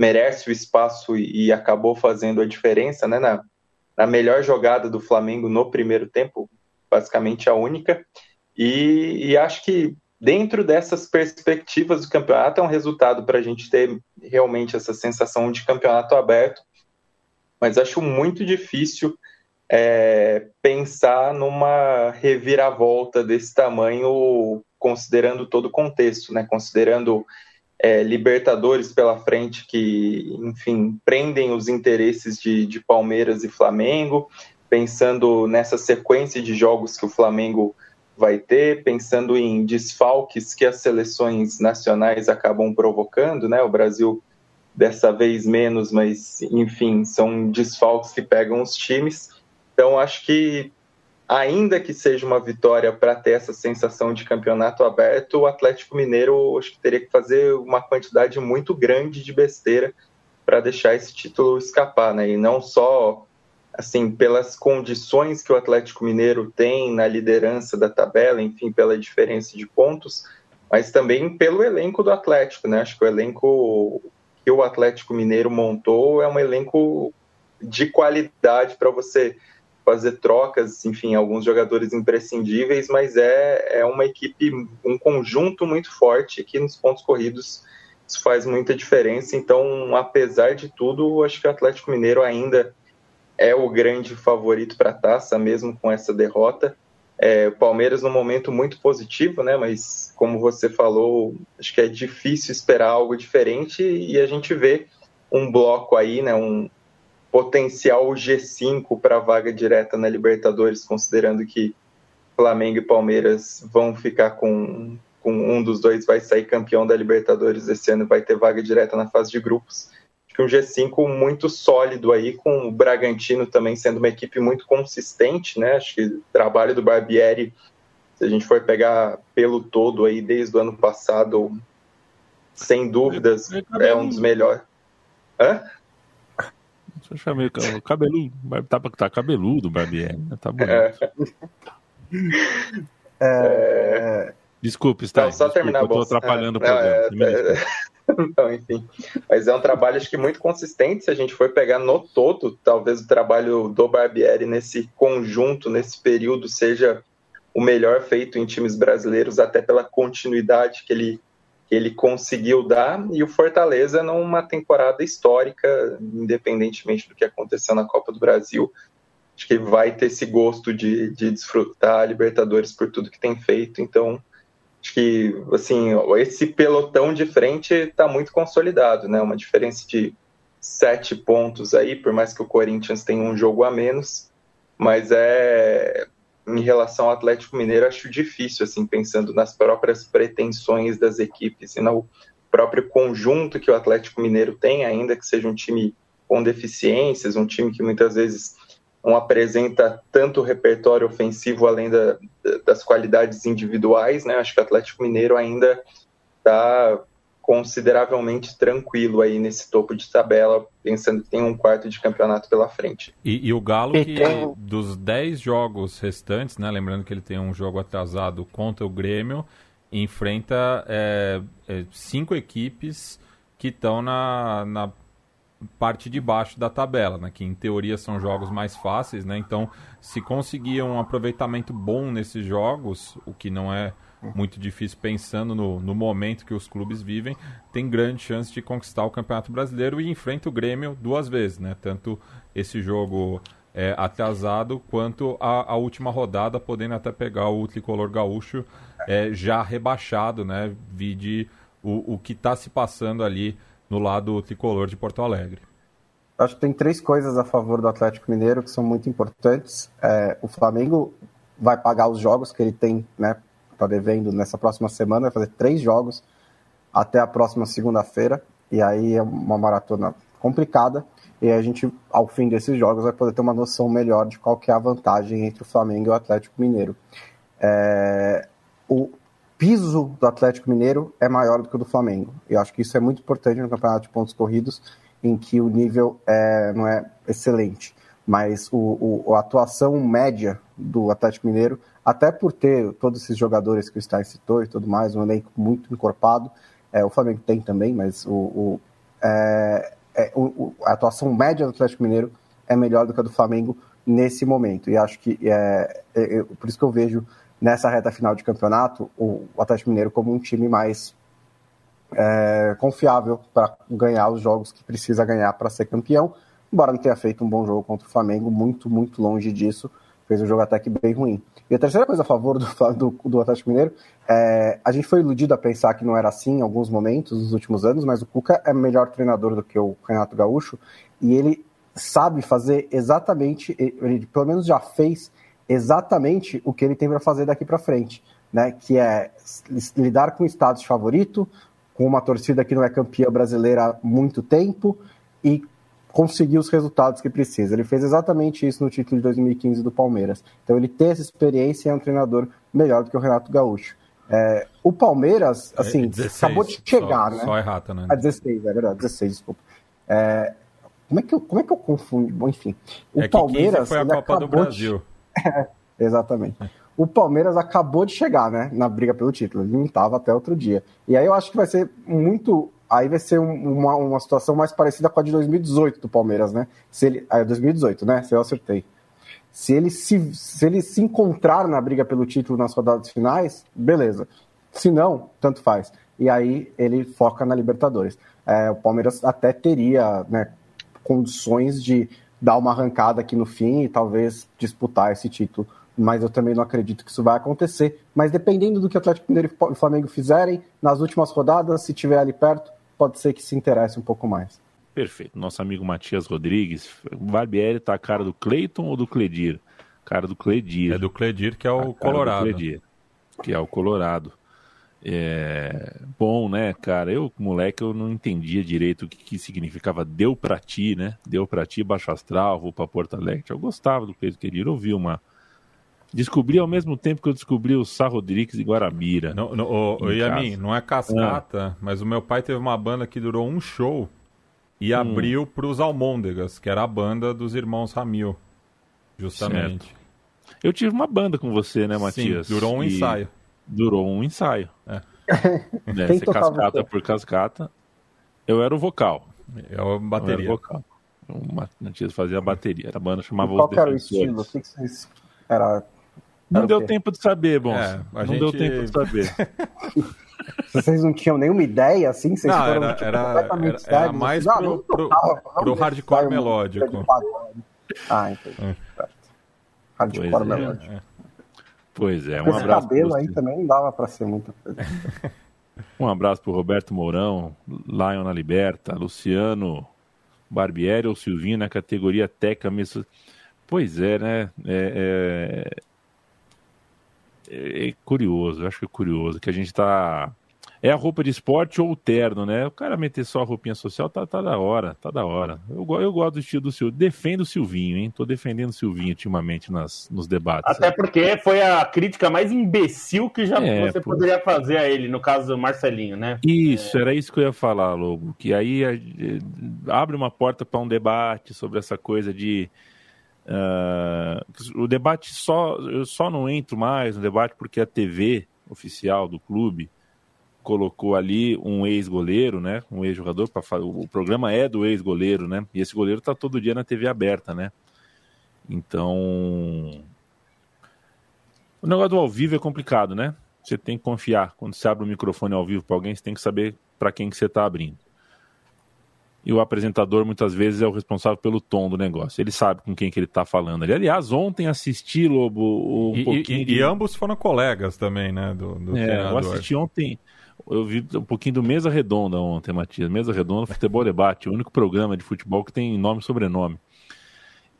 Speaker 4: merece o espaço e, e acabou fazendo a diferença, né? Na, na, melhor jogada do Flamengo no primeiro tempo, basicamente a única. E, e acho que dentro dessas perspectivas do campeonato é um resultado para a gente ter realmente essa sensação de campeonato aberto. Mas acho muito difícil é, pensar numa reviravolta desse tamanho, considerando todo o contexto, né? Considerando é, Libertadores pela frente que, enfim, prendem os interesses de, de Palmeiras e Flamengo, pensando nessa sequência de jogos que o Flamengo vai ter, pensando em desfalques que as seleções nacionais acabam provocando, né? O Brasil dessa vez menos, mas enfim, são desfalques que pegam os times. Então acho que ainda que seja uma vitória para ter essa sensação de campeonato aberto, o Atlético Mineiro acho que teria que fazer uma quantidade muito grande de besteira para deixar esse título escapar, né? E não só assim, pelas condições que o Atlético Mineiro tem na liderança da tabela, enfim, pela diferença de pontos, mas também pelo elenco do Atlético, né? Acho que o elenco que o Atlético Mineiro montou é um elenco de qualidade para você fazer trocas, enfim, alguns jogadores imprescindíveis, mas é, é uma equipe, um conjunto muito forte que nos pontos corridos isso faz muita diferença. Então, apesar de tudo, acho que o Atlético Mineiro ainda é o grande favorito para a taça, mesmo com essa derrota. É, o Palmeiras num momento muito positivo, né? Mas como você falou, acho que é difícil esperar algo diferente e a gente vê um bloco aí, né? Um potencial G5 para vaga direta na Libertadores, considerando que Flamengo e Palmeiras vão ficar com, com um dos dois vai sair campeão da Libertadores esse ano, vai ter vaga direta na fase de grupos que um G5 muito sólido aí, com o Bragantino também sendo uma equipe muito consistente, né? Acho que o trabalho do Barbieri, se a gente for pegar pelo todo aí desde o ano passado, sem dúvidas, é um dos melhores. Hã?
Speaker 1: Eu chamei o cabeludo, tá, tá cabeludo o Barbieri, né? tá bonito. É. É... Desculpe, está. Só
Speaker 4: Desculpa, terminar
Speaker 1: eu tô atrapalhando é, o programa. É, é,
Speaker 4: então, enfim. Mas é um trabalho, acho que muito consistente. Se a gente for pegar no todo, talvez o trabalho do Barbieri nesse conjunto, nesse período, seja o melhor feito em times brasileiros, até pela continuidade que ele, ele conseguiu dar. E o Fortaleza, numa temporada histórica, independentemente do que aconteceu na Copa do Brasil, acho que vai ter esse gosto de, de desfrutar a Libertadores por tudo que tem feito. Então, Acho que, assim, esse pelotão de frente está muito consolidado, né? Uma diferença de sete pontos aí, por mais que o Corinthians tenha um jogo a menos, mas é em relação ao Atlético Mineiro acho difícil, assim, pensando nas próprias pretensões das equipes e no próprio conjunto que o Atlético Mineiro tem, ainda que seja um time com deficiências, um time que muitas vezes não apresenta tanto repertório ofensivo além da, das qualidades individuais, né? Acho que o Atlético Mineiro ainda está consideravelmente tranquilo aí nesse topo de tabela, pensando que tem um quarto de campeonato pela frente.
Speaker 3: E, e o Galo, que tem... dos 10 jogos restantes, né, lembrando que ele tem um jogo atrasado contra o Grêmio, enfrenta é, é, cinco equipes que estão na, na parte de baixo da tabela, né? que em teoria são jogos mais fáceis, né? Então, se conseguir um aproveitamento bom nesses jogos, o que não é muito difícil pensando no, no momento que os clubes vivem, tem grande chance de conquistar o Campeonato Brasileiro e enfrenta o Grêmio duas vezes, né? Tanto esse jogo é, atrasado quanto a, a, última rodada, podendo até pegar o tricolor gaúcho é, já rebaixado, né? Vide o, o que está se passando ali no lado tricolor de Porto Alegre.
Speaker 2: Acho que tem três coisas a favor do Atlético Mineiro que são muito importantes. É, o Flamengo vai pagar os jogos que ele tem, né? Tá devendo nessa próxima semana, vai fazer três jogos até a próxima segunda-feira. E aí é uma maratona complicada. E a gente, ao fim desses jogos, vai poder ter uma noção melhor de qual que é a vantagem entre o Flamengo e o Atlético Mineiro. É, o, piso do Atlético Mineiro é maior do que o do Flamengo. Eu acho que isso é muito importante no campeonato de pontos corridos, em que o nível é, não é excelente. Mas o, o, a atuação média do Atlético Mineiro, até por ter todos esses jogadores que o Stein citou e tudo mais, um elenco muito encorpado, é, o Flamengo tem também, mas o, o, é, é, a atuação média do Atlético Mineiro é melhor do que a do Flamengo nesse momento. E acho que é, é, é por isso que eu vejo nessa reta final de campeonato o Atlético Mineiro como um time mais é, confiável para ganhar os jogos que precisa ganhar para ser campeão, embora não tenha feito um bom jogo contra o Flamengo, muito, muito longe disso. Fez um jogo até que bem ruim. E a terceira coisa a favor do, do, do Atlético Mineiro, é, a gente foi iludido a pensar que não era assim em alguns momentos nos últimos anos, mas o Cuca é melhor treinador do que o Renato Gaúcho e ele sabe fazer exatamente, ele pelo menos já fez exatamente o que ele tem para fazer daqui para frente, né? Que é lidar com o status favorito, com uma torcida que não é campeã brasileira há muito tempo e conseguir os resultados que precisa. Ele fez exatamente isso no título de 2015 do Palmeiras. Então ele tem essa experiência e é um treinador melhor do que o Renato Gaúcho. É, o Palmeiras, é, assim, é 16, acabou de chegar,
Speaker 3: só,
Speaker 2: né?
Speaker 3: Só errata, né?
Speaker 2: A 16, é verdade, 16, desculpa. É, como, é que eu, como é que eu confundo? Bom, enfim.
Speaker 3: O é Palmeiras. foi a Copa do Brasil.
Speaker 2: De... exatamente. O Palmeiras acabou de chegar, né? Na briga pelo título. Ele não estava até outro dia. E aí eu acho que vai ser muito aí vai ser uma, uma situação mais parecida com a de 2018 do Palmeiras, né? Se ele, é 2018, né? Se eu acertei. Se ele se, se ele se encontrar na briga pelo título nas rodadas finais, beleza. Se não, tanto faz. E aí ele foca na Libertadores. É, o Palmeiras até teria né, condições de dar uma arrancada aqui no fim e talvez disputar esse título. Mas eu também não acredito que isso vai acontecer. Mas dependendo do que o Atlético Mineiro e o Flamengo fizerem nas últimas rodadas, se tiver ali perto, pode ser que se interesse um pouco mais.
Speaker 1: Perfeito. Nosso amigo Matias Rodrigues. O Barbieri tá a cara do Cleiton ou do Cledir? Cara do Cledir.
Speaker 3: É do Cledir, que é o Colorado.
Speaker 1: Cledir, que é o Colorado. É bom, né, cara? Eu, moleque, eu não entendia direito o que, que significava deu pra ti, né? Deu pra ti, baixo astral, vou pra Porto Alegre. Eu gostava do Cleiton Cledir, ouvi uma Descobri ao mesmo tempo que eu descobri o Sá Rodrigues e Guarabira.
Speaker 3: Não, Yamin, não é cascata, ah. mas o meu pai teve uma banda que durou um show e hum. abriu para os Almôndegas, que era a banda dos irmãos Ramil, justamente. Certo.
Speaker 1: Eu tive uma banda com você, né, Matias?
Speaker 3: Sim, durou um ensaio.
Speaker 1: Durou um ensaio.
Speaker 3: É.
Speaker 1: Né, Quem cascata por cascata. Eu era o vocal.
Speaker 3: Eu bateria. Eu era o vocal.
Speaker 1: O Matias fazia a bateria. A banda chamava
Speaker 2: e Qual era o estilo? O que vocês... Era
Speaker 1: não deu tempo de saber, bom. É, não gente... deu tempo de saber.
Speaker 2: Vocês não tinham nenhuma ideia, assim? Vocês
Speaker 3: não, foram, era, tipo, era, completamente era, era mais ah, pro, pro, pro hardcore melódico.
Speaker 2: Ah, entendi. É. Hardcore pois é. melódico. É.
Speaker 1: Pois é, um Esse abraço.
Speaker 2: cabelo aí também não dava pra ser muita coisa.
Speaker 1: um abraço pro Roberto Mourão, Lion na Liberta, Luciano Barbieri ou Silvinho na categoria Teca. Pois é, né? É, é é, é curioso, eu acho que é curioso, que a gente tá. É a roupa de esporte ou o terno, né? O cara meter só a roupinha social tá, tá da hora, tá da hora. Eu, eu gosto do estilo do Silvinho. Defendo o Silvinho, hein? Tô defendendo o Silvinho ultimamente nas, nos debates.
Speaker 5: Até porque foi a crítica mais imbecil que já é, você pô. poderia fazer a ele, no caso do Marcelinho, né?
Speaker 1: Isso, é... era isso que eu ia falar, Lobo. Que aí é, abre uma porta para um debate sobre essa coisa de Uh, o debate só eu só não entro mais no debate porque a TV oficial do clube colocou ali um ex-goleiro, né, um ex-jogador para o programa é do ex-goleiro, né? E esse goleiro tá todo dia na TV aberta, né? Então, o negócio do ao vivo é complicado, né? Você tem que confiar. Quando você abre o microfone ao vivo para alguém, você tem que saber para quem que você está abrindo e o apresentador muitas vezes é o responsável pelo tom do negócio. Ele sabe com quem que ele está falando. Ali, aliás, ontem assisti, Lobo, um
Speaker 3: e, pouquinho... E, de... e, ambos foram colegas também, né, do, do
Speaker 1: é, treinador. Eu assisti ontem... Eu vi um pouquinho do Mesa Redonda ontem, Matias. Mesa Redonda, Futebol Debate, o único programa de futebol que tem nome e sobrenome.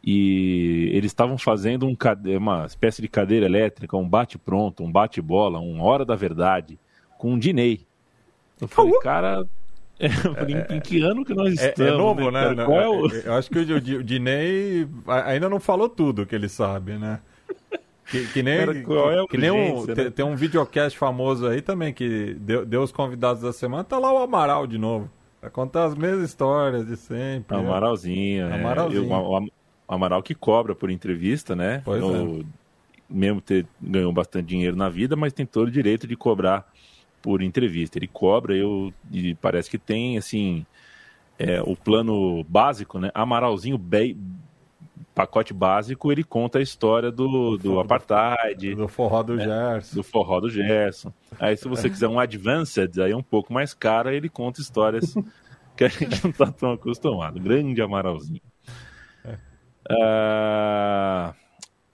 Speaker 1: E eles estavam fazendo um, uma espécie de cadeira elétrica, um bate-pronto, um bate-bola, uma hora da verdade, com um Dinei. Eu falei, cara, é, em, em, que ano que nós estamos? É,
Speaker 3: é novo, né? né? É o... Eu acho que o, o Dinei ainda não falou tudo que ele sabe, né? Que, que nem, Cara, que, que nem um, né? tem, tem, um videocast famoso aí também que deu, deu os convidados da semana, tá lá o Amaral de novo. Pra contar as mesmas histórias de sempre.
Speaker 1: Amaralzinho. É. Amaralzinho. o, o, Amaral que cobra por entrevista, né?
Speaker 3: Pois
Speaker 1: o, é. Mesmo ter ganhou bastante dinheiro na vida, mas tem todo o direito de cobrar por entrevista. Ele cobra, eu e parece que tem assim é, o plano básico, né? Amaralzinho be, pacote básico, ele conta a história do, do apartheid,
Speaker 3: do forró do né? Gerson,
Speaker 1: do forró do Gerson. Aí se você quiser um advanced, aí é um pouco mais caro, ele conta histórias que a gente não está tão acostumado. Grande Amaralzinho. Uh,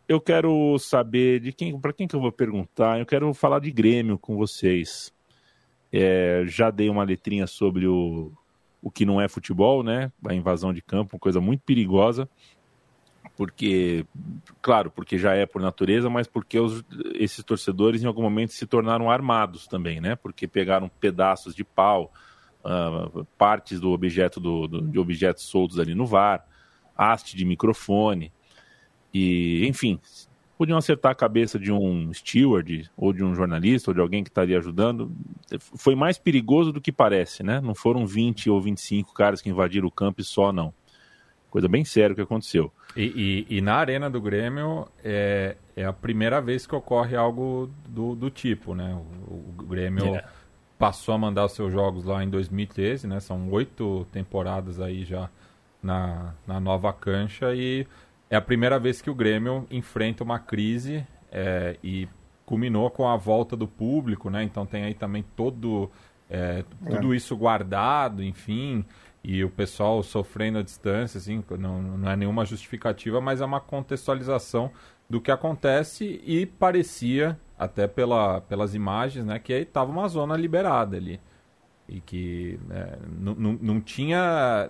Speaker 1: eu quero saber de quem, para quem que eu vou perguntar. Eu quero falar de Grêmio com vocês. É, já dei uma letrinha sobre o, o que não é futebol, né? A invasão de campo, coisa muito perigosa porque, claro, porque já é por natureza, mas porque os, esses torcedores em algum momento se tornaram armados também, né? Porque pegaram pedaços de pau, uh, partes do objeto do, do, de objetos soltos ali no VAR, haste de microfone e, enfim, podiam acertar a cabeça de um steward ou de um jornalista ou de alguém que estaria ajudando. Foi mais perigoso do que parece, né? Não foram 20 ou 25 caras que invadiram o campo e só não. Coisa bem séria que aconteceu.
Speaker 3: E, e, e, na arena do Grêmio é, é a primeira vez que ocorre algo do, do tipo, né? O, o Grêmio. É. passou a mandar os seus jogos lá em 2013, né? São oito temporadas aí já na, na nova cancha e é a primeira vez que o Grêmio enfrenta uma crise é, e culminou com a volta do público, né? Então tem aí também todo é, tudo é. isso guardado, enfim e o pessoal sofrendo à distância, assim, não, não é nenhuma justificativa, mas é uma contextualização do que acontece e parecia, até pela, pelas imagens, né, que estava uma zona liberada ali. E que é, não tinha.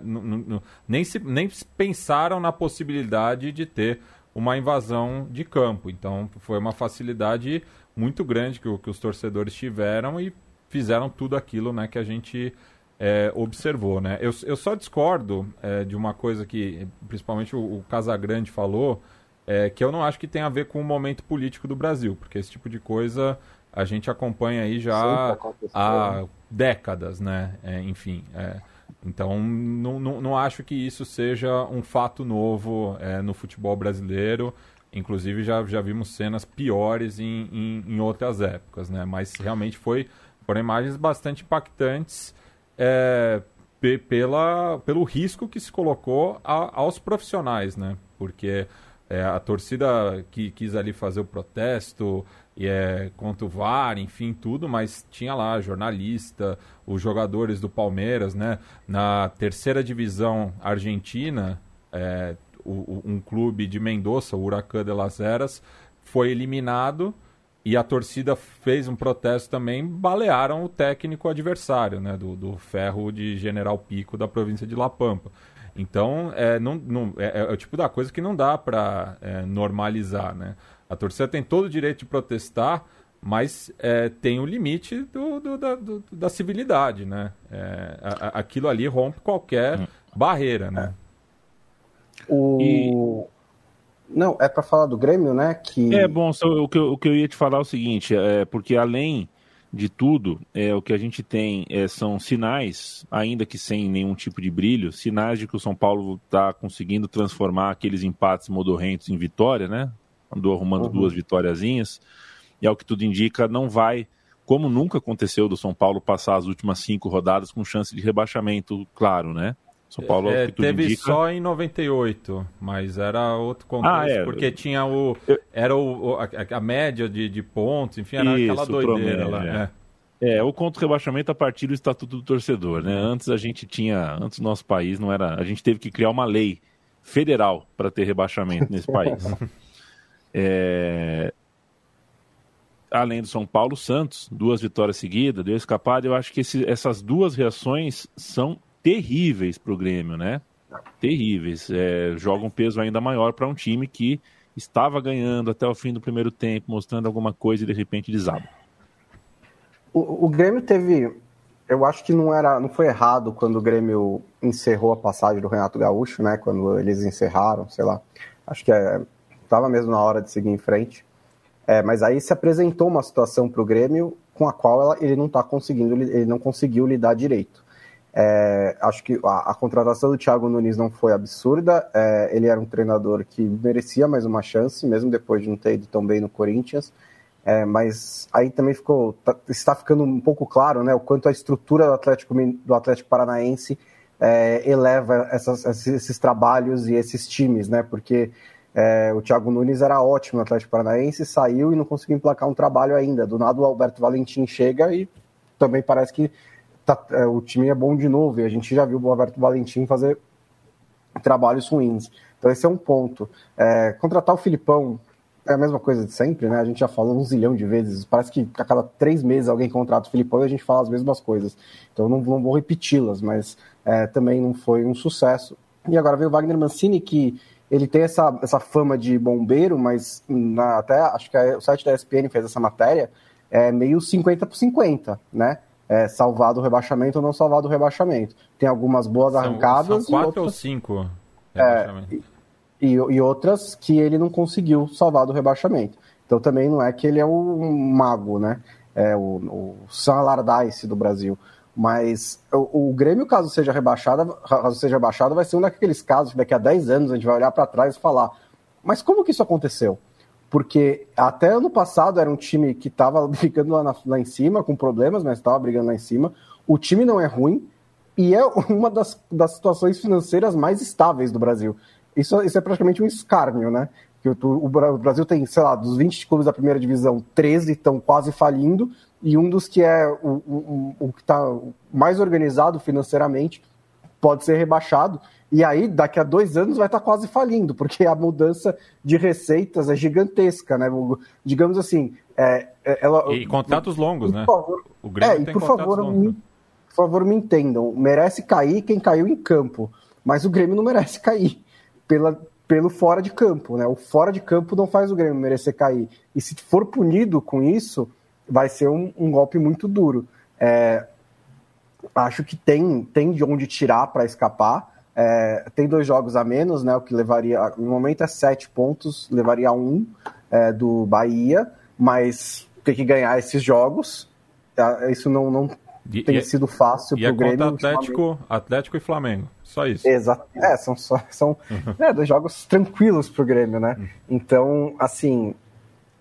Speaker 3: nem, se, nem pensaram na possibilidade de ter uma invasão de campo. Então foi uma facilidade muito grande que, que os torcedores tiveram e fizeram tudo aquilo né, que a gente é, observou, né? Eu, eu só discordo é, de uma coisa que, principalmente o, o Casagrande falou, é, que eu não acho que tem a ver com o momento político do Brasil, porque esse tipo de coisa a gente acompanha aí já há décadas, né? É, enfim, é, então não, não, não, acho que isso seja um fato novo é, no futebol brasileiro. Inclusive já, já vimos cenas piores em, em, em outras épocas, né? Mas realmente foi, foram imagens bastante impactantes é, pela, pelo risco que se colocou a, aos profissionais, né? Porque é, a torcida que quis ali fazer o protesto e é contra o VAR, enfim, tudo, mas tinha lá jornalista, os jogadores do Palmeiras, né? Na terceira divisão argentina, é, o, um clube de Mendoza, o Huracan de las Heras, foi eliminado e a torcida fez um protesto também, balearam o técnico adversário, né, do, do Ferro de General Pico da província de La Pampa. Então, é, não, não, é, é o tipo da coisa que não dá para é, normalizar. Né? A torcida tem todo o direito de protestar, mas é, tem o limite do, do, da, do, da civilidade. Né? É, a, a, aquilo ali rompe qualquer hum. barreira. Né?
Speaker 2: O... E... Não, é para falar do Grêmio, né? Que...
Speaker 1: É bom, só, o, que eu, o que eu ia te falar é o seguinte, é porque além de tudo, é, o que a gente tem é, são sinais, ainda que sem nenhum tipo de brilho, sinais de que o São Paulo está conseguindo transformar aqueles empates modorrentos em vitória, né? Andou arrumando uhum. duas vitóriazinhas, e ao que tudo indica, não vai, como nunca aconteceu do São Paulo passar as últimas cinco rodadas com chance de rebaixamento, claro, né?
Speaker 3: São Paulo é, teve indica... só em 98, mas era outro contexto, ah, é. porque tinha o. Era o, a, a média de, de, pontos, enfim, era Isso, aquela doideira lá. É.
Speaker 1: É, o contra rebaixamento a partir do Estatuto do Torcedor, né? Antes a gente tinha, antes o nosso país não era, a gente teve que criar uma lei federal para ter rebaixamento nesse país. É... Além do São Paulo, Santos, duas vitórias seguidas, deu escapado. Eu acho que esse, essas duas reações são terríveis para o Grêmio, né? Terríveis. É, joga um peso ainda maior para um time que estava ganhando até o fim do primeiro tempo, mostrando alguma coisa e de repente desaba.
Speaker 2: O, o Grêmio teve. Eu acho que não era, não foi errado quando o Grêmio encerrou a passagem do Renato Gaúcho, né? Quando eles encerraram, sei lá. Acho que estava mesmo na hora de seguir em frente. É, mas aí se apresentou uma situação para o Grêmio com a qual ela, ele não está conseguindo, ele não conseguiu lidar direito. É, acho que a, a, contratação do Thiago Nunes não foi absurda. É, ele era um treinador que merecia mais uma chance, mesmo depois de não ter ido tão bem no Corinthians. É, mas aí também ficou, tá, está ficando um pouco claro, né, o quanto a estrutura do Atlético, do Atlético Paranaense é, eleva essas, esses trabalhos e esses times, né, porque é, o Thiago Nunes era ótimo no Atlético Paranaense, saiu e não conseguiu emplacar um trabalho ainda. Do nada o Alberto Valentim chega e também parece que tá, é, o time é bom de novo, e a gente já viu o Alberto Valentim fazer trabalhos ruins. Então esse é um ponto. É, contratar o Filipão é a mesma coisa de sempre, né? A gente já falou um zilhão de vezes. Parece que a cada três meses alguém contrata o Filipão e a gente fala as mesmas coisas. Então não, não vou repeti-las, mas é, também não foi um sucesso. E agora veio o Wagner Mancini, que ele tem essa, essa fama de bombeiro, mas na, até acho que a, o site da ESPN fez essa matéria, é meio 50 por 50, né? É, salvar do rebaixamento ou não salvar do rebaixamento. Tem algumas boas
Speaker 3: São,
Speaker 2: arrancadas.
Speaker 3: São quatro
Speaker 2: outras,
Speaker 3: ou cinco
Speaker 2: é, e, e, outras que ele não conseguiu salvar do rebaixamento. Então também não é que ele é um mago, né? É o, o San Allardyce do Brasil. Mas o, o, Grêmio, caso seja rebaixado, caso seja rebaixado, vai ser um daqueles casos que daqui a 10 anos a gente vai olhar para trás e falar: mas como que isso aconteceu? Porque até ano passado era um time que estava brigando lá, na, lá, em cima, com problemas, mas estava brigando lá em cima. O time não é ruim e é uma das, das situações financeiras mais estáveis do Brasil. Isso, isso é praticamente um escárnio, né? Que o, o, Brasil tem, sei lá, dos 20 clubes da primeira divisão, 13 estão quase falindo, e um dos que é o, o, o que está mais organizado financeiramente pode ser rebaixado. E aí, daqui a dois anos, vai estar tá quase falindo, porque a mudança de receitas é gigantesca, né? Digamos assim. É, é ela,
Speaker 3: e contratos longos, né?
Speaker 2: Favor, o Grêmio é, tem por favor, longos. Me, por favor, me entendam. Merece cair quem caiu em campo, mas o Grêmio não merece cair pela, pelo fora de campo, né? O fora de campo não faz o Grêmio merecer cair. E se for punido com isso, vai ser um, um golpe muito duro. É, acho que tem, tem de onde tirar para escapar. É, tem dois jogos a menos, né? O que levaria. No momento é sete pontos, levaria um é, do Bahia, mas tem que ganhar esses jogos. Tá? Isso não, não e, tem e, sido fácil para o é Grêmio.
Speaker 3: Atlético, Atlético e Flamengo. Só isso.
Speaker 2: Exato. É, são, só, são uhum. é, dois jogos tranquilos para o Grêmio, né? Uhum. Então, assim,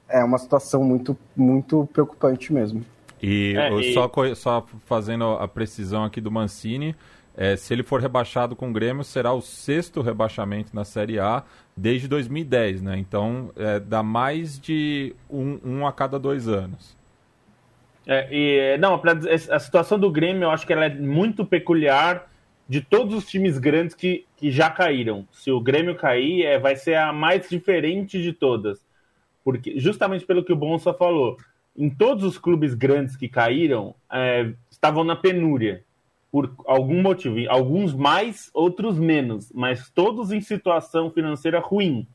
Speaker 2: é uma situação muito, muito preocupante mesmo.
Speaker 3: E, é, e... Só, só fazendo a precisão aqui do Mancini, é, se ele for rebaixado com o Grêmio, será o sexto rebaixamento na Série A desde 2010, né? Então é, dá mais de um, um a cada dois anos.
Speaker 5: É, e, não, a situação do Grêmio eu acho que ela é muito peculiar de todos os times grandes que, que já caíram. Se o Grêmio cair, é, vai ser a mais diferente de todas porque justamente pelo que o Bonsa falou, em todos os clubes grandes que caíram, é, estavam na penúria, por algum motivo. Alguns mais, outros menos, mas todos em situação financeira ruim.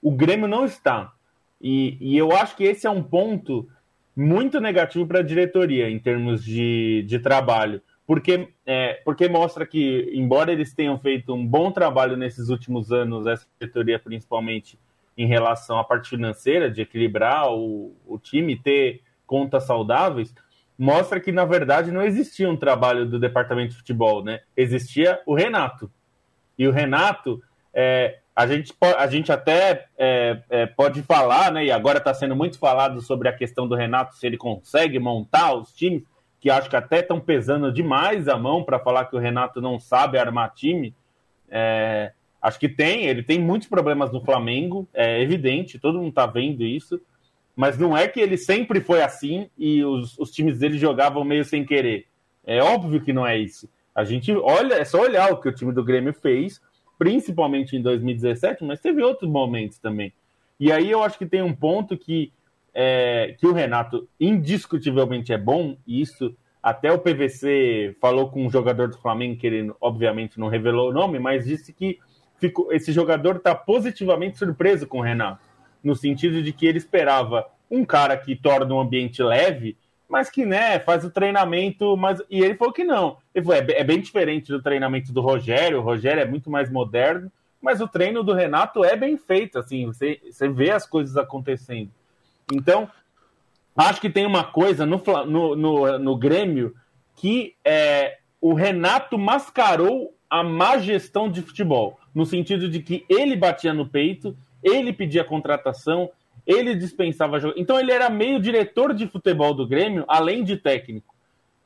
Speaker 5: O Grêmio não está. E, e eu acho que esse é um ponto muito negativo para a diretoria em termos de, de trabalho. Porque, é, porque mostra que, embora eles tenham feito um bom trabalho nesses últimos anos, essa diretoria principalmente, em relação à parte financeira, de equilibrar o, o time, ter contas saudáveis, mostra que, na verdade, não existia um trabalho do departamento de futebol, né? Existia o Renato. E o Renato, é, a, gente, a gente até é, é, pode falar, né? E agora está sendo muito falado sobre a questão do Renato, se ele consegue montar os times, que acho que até estão pesando demais a mão para falar que o Renato não sabe armar time. É, Acho que tem, ele tem muitos problemas no Flamengo, é evidente, todo mundo tá vendo isso, mas não é que ele sempre foi assim e os, os times dele jogavam meio sem querer. É óbvio que não é isso. A gente olha, é só olhar o que o time do Grêmio fez, principalmente em 2017, mas teve outros momentos também. E aí eu acho que tem um ponto que, é, que o Renato indiscutivelmente é bom, e isso até o PVC falou com um jogador do Flamengo, que ele obviamente não revelou o nome, mas disse que ficou, esse jogador está positivamente surpreso com o Renato, no sentido de que ele esperava um cara que torna o ambiente leve, mas que né, faz o treinamento, mas e ele falou que não. Ele falou, é, é bem diferente do treinamento do Rogério, o Rogério é muito mais moderno, mas o treino do Renato é bem feito, assim, você, você vê as coisas acontecendo. Então, acho que tem uma coisa no, no, no, no Grêmio que é, o Renato mascarou a má gestão de futebol, no sentido de que ele batia no peito, ele pedia contratação, ele dispensava jogo. Então ele era meio diretor de futebol do Grêmio, além de técnico.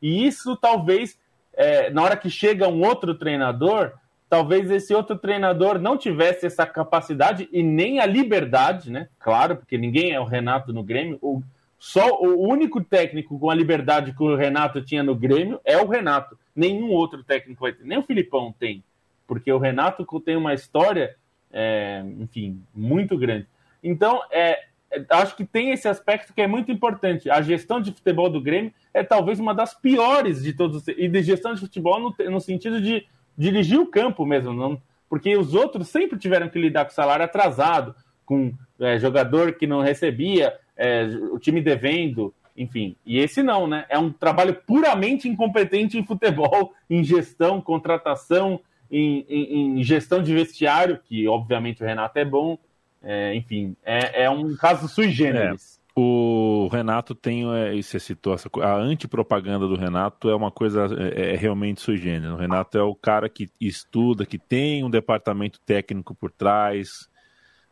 Speaker 5: E isso talvez, é, na hora que chega um outro treinador, talvez esse outro treinador não tivesse essa capacidade e nem a liberdade, né? Claro, porque ninguém é o Renato no Grêmio. O, só o único técnico com a liberdade que o Renato tinha no Grêmio é o Renato. Nenhum outro técnico vai ter. Nem o Filipão tem. Porque o Renato tem uma história, é, enfim, muito grande. Então, é, é, acho que tem esse aspecto que é muito importante. A gestão de futebol do Grêmio é talvez uma das piores de todos, e de gestão de futebol no, no sentido de dirigir o campo mesmo, não, porque os outros sempre tiveram que lidar com salário atrasado, com é, jogador que não recebia, é, o time devendo, enfim. E esse não, né? É um trabalho puramente incompetente em futebol, em gestão, contratação, em, em, em gestão de vestiário, que obviamente o Renato é bom. É, enfim, é, é, um caso sui generis.
Speaker 1: É, o Renato tem, é, você citou, essa, a antipropaganda do Renato é uma coisa é, é, realmente sui generis. O Renato é o cara que estuda, que tem um departamento técnico por trás,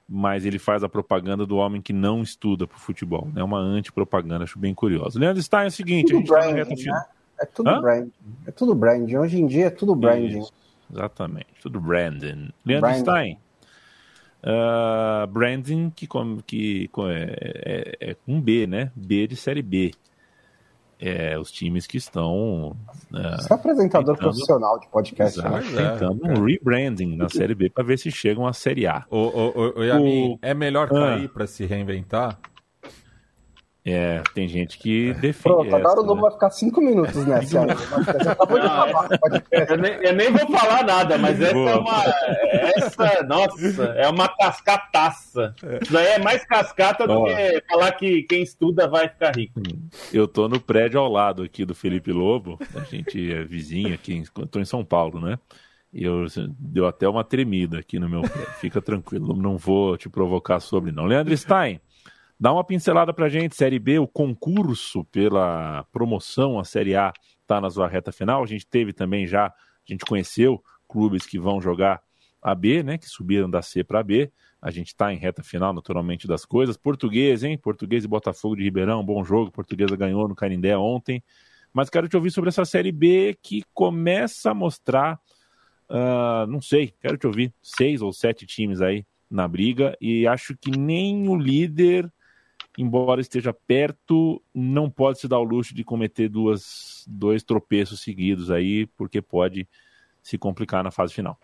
Speaker 1: mas ele faz a propaganda do homem que não estuda para o futebol. É né? uma antipropaganda, acho bem curioso. Leandro Stein é o seguinte,
Speaker 2: tudo a gente tá branding, né? É tudo Hã? branding. É tudo branding. Hoje em dia é tudo branding. Isso,
Speaker 1: exatamente, tudo branding. Leandro branding. Stein. Uh, branding que, que é, é, é um B, né? B de série B é, os times que estão.
Speaker 2: É, Você é apresentador tentando, profissional de podcast,
Speaker 1: exato, né? Tentando é, um rebranding na Série B para ver se chegam à Série A.
Speaker 3: O, o, o, o Yamin, é melhor cair ah, para se reinventar?
Speaker 1: É, tem gente que defende.
Speaker 2: Pronto, agora o Lobo né? vai ficar cinco minutos nessa.
Speaker 5: eu, nem, eu nem vou falar nada, mas essa Boa. é uma. Essa, nossa, é uma cascataça. Isso daí é mais cascata do que falar que quem estuda vai ficar rico.
Speaker 1: Eu tô no prédio ao lado aqui do Felipe Lobo, a gente é vizinho aqui, estou em São Paulo, né? E eu deu até uma tremida aqui no meu pé. Fica tranquilo, não vou te provocar sobre não. Leandro Stein. Dá uma pincelada para a gente, Série B, o concurso pela promoção à Série A está na sua reta final. A gente teve também já, a gente conheceu clubes que vão jogar a B, né, que subiram da C para B. A gente está em reta final, naturalmente, das coisas. Português, hein? Português e Botafogo de Ribeirão, bom jogo. Portuguesa ganhou no Canindé ontem. Mas quero te ouvir sobre essa Série B que começa a mostrar, uh, não sei, quero te ouvir, seis ou sete times aí na briga. E acho que nem o líder embora esteja perto, não pode se dar o luxo de cometer duas, dois tropeços seguidos aí, porque pode se complicar na fase final.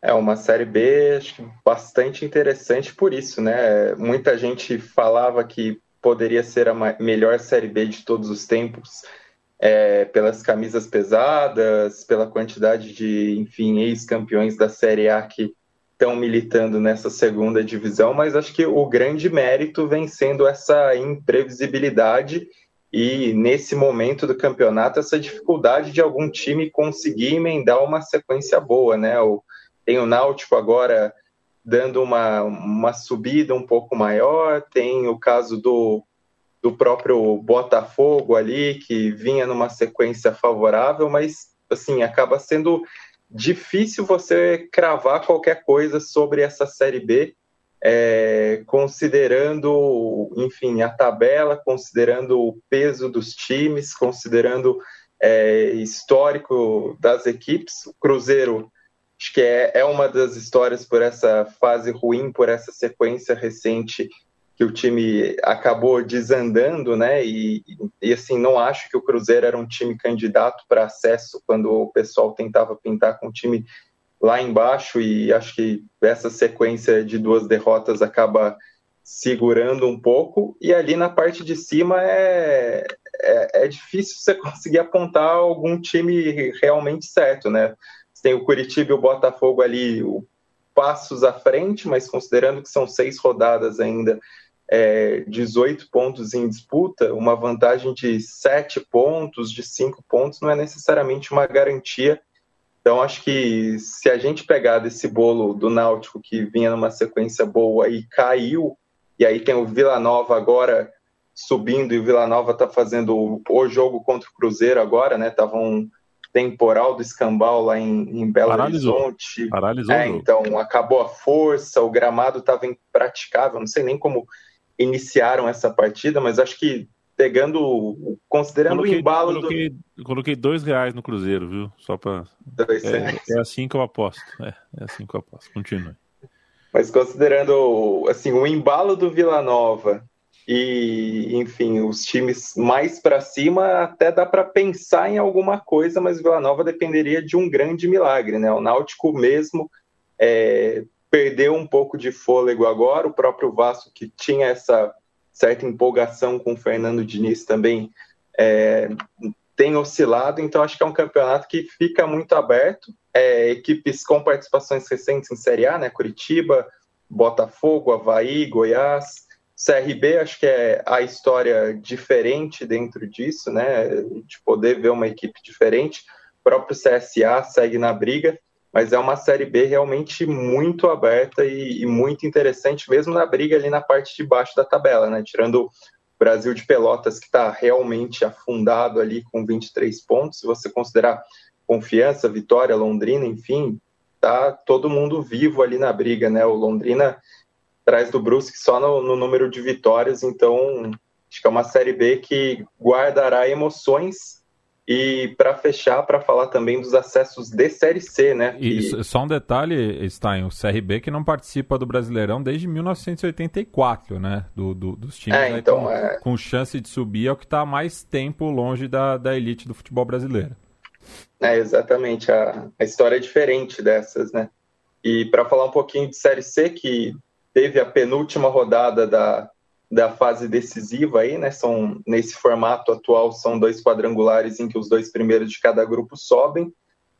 Speaker 4: É uma série B acho bastante interessante por isso, né? Muita gente falava que poderia ser a melhor série B de todos os tempos, é, pelas camisas pesadas, pela quantidade de, enfim, ex-campeões da Série A que estão militando nessa segunda divisão, mas acho que o grande mérito vem sendo essa imprevisibilidade e nesse momento do campeonato essa dificuldade de algum time conseguir emendar uma sequência boa, né? Tem o Náutico agora dando uma, uma subida um pouco maior, tem o caso do, do próprio Botafogo ali, que vinha numa sequência favorável, mas assim, acaba sendo difícil você cravar qualquer coisa sobre essa Série B, é, considerando, enfim, a tabela, considerando o peso dos times, considerando é, histórico das equipes. O Cruzeiro, acho que é, é uma das histórias por essa fase ruim, por essa sequência recente que o time acabou desandando, né? E, e, assim, não acho que o Cruzeiro era um time candidato para acesso quando o pessoal tentava pintar com o time lá embaixo, e acho que essa sequência de duas derrotas acaba segurando um pouco, e ali na parte de cima é, é, é difícil você conseguir apontar algum time realmente certo, né? Você tem o Curitiba e o Botafogo ali, o passos à frente, mas considerando que são seis rodadas ainda, é, 18 pontos em disputa, uma vantagem de 7 pontos, de 5 pontos, não é necessariamente uma garantia. Então, acho que se a gente pegar desse bolo do Náutico, que vinha numa sequência boa e caiu, e aí tem o Vila Nova agora subindo, e o Vila Nova está fazendo o jogo contra o Cruzeiro agora, né? Tava um temporal do escambau lá em, em Belo Paralisou. Horizonte.
Speaker 1: Paralisou.
Speaker 4: É, então, acabou a força, o gramado estava impraticável, não sei nem como iniciaram essa partida, mas acho que pegando, considerando coloquei, o embalo
Speaker 1: coloquei, do... coloquei dois reais no Cruzeiro, viu? Só para é, é, assim que eu aposto. É, é assim que eu aposto. Continue.
Speaker 4: Mas considerando assim o embalo do Vila Nova e, enfim, os times mais para cima até dá para pensar em alguma coisa, mas o Vila Nova dependeria de um grande milagre, né? O Náutico mesmo é, perdeu um pouco de fôlego agora, o próprio Vasco que tinha essa certa empolgação com o Fernando Diniz também é, tem oscilado, então acho que é um campeonato que fica muito aberto. É, equipes com participações recentes em Série A, né? Curitiba, Botafogo, Havaí, Goiás, CRB, acho que é a história diferente dentro disso, né? De poder ver uma equipe diferente. O próprio CSA segue na briga, mas é uma Série B realmente muito aberta e, e muito interessante, mesmo na briga ali na parte de baixo da tabela, né? Tirando Brasil de Pelotas, que está realmente afundado ali com 23 pontos. Se você considerar Confiança, Vitória, Londrina, enfim, tá todo mundo vivo ali na briga, né? O Londrina traz do Brusque só no, no número de vitórias, então acho que é uma Série B que guardará emoções e para fechar, para falar também dos acessos de Série C, né?
Speaker 3: E só um detalhe, Stein, o CRB que não participa do Brasileirão desde 1984, né? Do, do dos times
Speaker 4: é, então,
Speaker 3: com,
Speaker 4: é...
Speaker 3: com, chance de subir é o que está mais tempo longe da, da elite do futebol brasileiro.
Speaker 4: É, exatamente. A, a história é diferente dessas, né? E para falar um pouquinho de Série C, que teve a penúltima rodada da, da fase decisiva aí, né? São nesse formato atual são dois quadrangulares em que os dois primeiros de cada grupo sobem.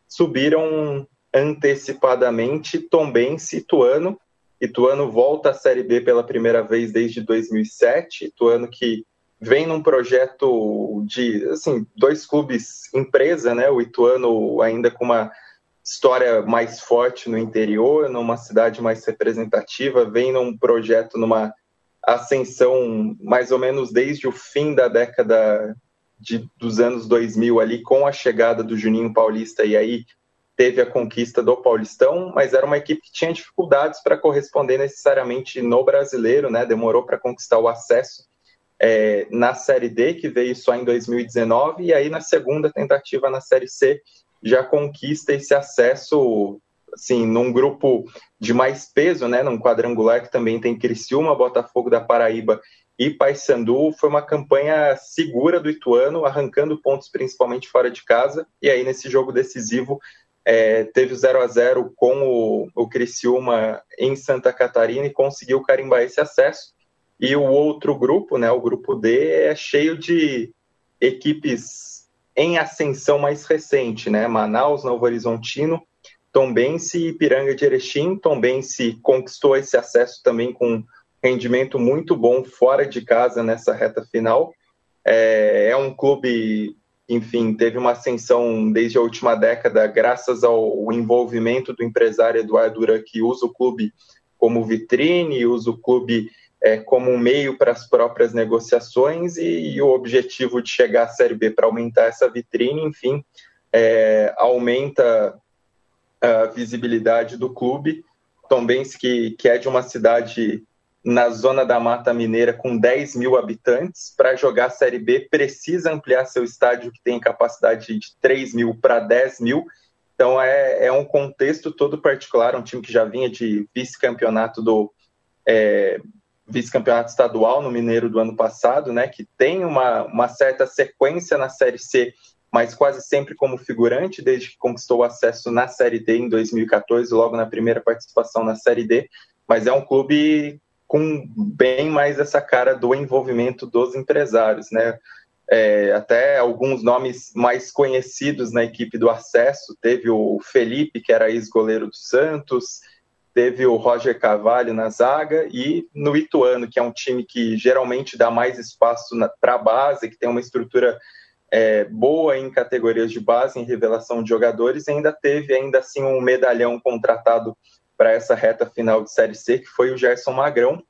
Speaker 4: Subiram antecipadamente Tombense e Ituano. Ituano volta à Série B pela primeira vez desde 2007. Ituano que vem num projeto de, assim, dois clubes empresa, né? O Ituano ainda com uma história mais forte no interior, numa cidade mais representativa, vem num projeto numa ascensão mais ou menos desde o fim da década de, dos anos 2000 ali, com a chegada do Juninho Paulista, e aí teve a conquista do Paulistão, mas era uma equipe que tinha dificuldades para corresponder necessariamente no brasileiro, né? Demorou para conquistar o acesso é, na Série D, que veio só em 2019, e aí na segunda tentativa na Série C já conquista esse acesso assim, num grupo de mais peso, né, num quadrangular que também tem Criciúma, Botafogo da Paraíba e Paysandu, foi uma campanha segura do Ituano, arrancando pontos principalmente fora de casa, e aí nesse jogo decisivo é, teve o 0 a 0 com o, o Criciúma em Santa Catarina e conseguiu carimbar esse acesso. E o outro grupo, né, o grupo D, é cheio de equipes em ascensão mais recente, né? Manaus, Novo Horizontino, Tombense e Ipiranga de Erechim. Tombense conquistou esse acesso também com rendimento muito bom fora de casa nessa reta final. É, é um clube, enfim, teve uma ascensão desde a última década, graças ao envolvimento do empresário Eduardo Duran, que usa o clube como vitrine, usa o clube é, como um meio para as próprias negociações e, e, o objetivo de chegar à Série B para aumentar essa vitrine, enfim, é, aumenta a visibilidade do clube. Tombense, que, que é de uma cidade na zona da Mata Mineira com 10 mil habitantes, para jogar a Série B precisa ampliar seu estádio que tem capacidade de 3 mil para 10 mil. Então é, é um contexto todo particular, um time que já vinha de vice-campeonato do é, vice-campeonato estadual no Mineiro do ano passado, né, que tem uma, uma certa sequência na Série C mas quase sempre como figurante, desde que conquistou acesso na Série D em 2014, logo na primeira participação na Série D. Mas é um clube com bem mais essa cara do envolvimento dos empresários, né? É, até alguns nomes mais conhecidos na equipe do acesso. Teve o Felipe, que era ex-goleiro do Santos, teve o Roger Carvalho na zaga, e no Ituano, que é um time que geralmente dá mais espaço para a base, que tem uma estrutura é, boa em categorias de base, em revelação de jogadores, e ainda teve ainda assim um medalhão contratado para essa reta final de Série C, que foi o Gerson Magrão.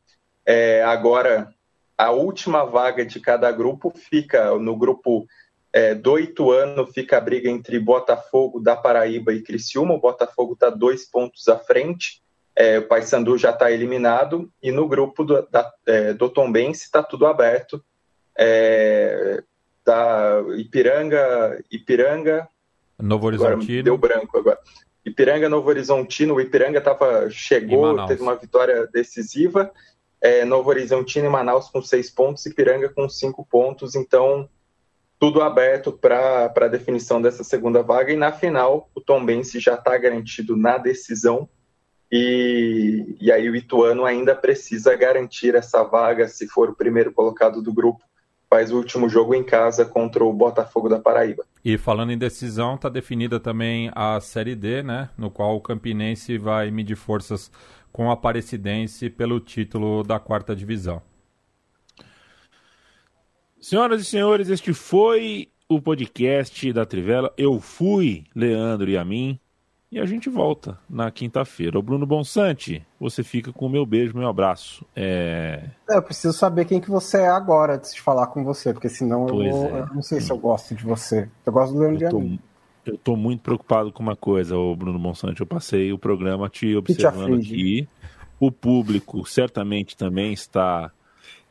Speaker 4: É, agora, a última vaga de cada grupo fica no grupo é, do Ituano, fica a briga entre Botafogo da Paraíba e Criciúma. O Botafogo está dois pontos à frente, é, o Paysandu já está eliminado, e no grupo do, da, é, do Tombense está tudo aberto. É, tá Ipiranga, Ipiranga.
Speaker 3: Novo Horizontino.
Speaker 4: Deu branco agora. Ipiranga, Novo Horizontino. O Ipiranga tava, chegou, teve uma vitória decisiva. é, Novo Horizontino e Manaus com seis pontos, e Piranga com cinco pontos, então tudo aberto para a definição dessa segunda vaga. E na final, o Tom Bense já está garantido na decisão. E, e aí o Ituano ainda precisa garantir essa vaga se for o primeiro colocado do grupo. Faz o último jogo em casa contra o Botafogo da Paraíba.
Speaker 3: E falando em decisão, está definida também a Série D, né? No qual o Campinense vai medir forças com o Aparecidense pelo título da quarta divisão.
Speaker 1: Senhoras e senhores, este foi o podcast da Trivela. Eu fui Leandro e a mim. E a gente volta na quinta-feira. O Bruno Bonsante, você fica com o meu beijo, meu abraço. É...
Speaker 2: é... eu preciso saber quem que você é agora antes de falar com você, porque senão eu, vou... é. eu, não sei se eu gosto de você. Eu gosto do Leandro eu tô, e
Speaker 1: Eu tô muito preocupado com uma coisa, o Bruno Bonsante. Eu passei o programa te observando te aqui. O público certamente também está.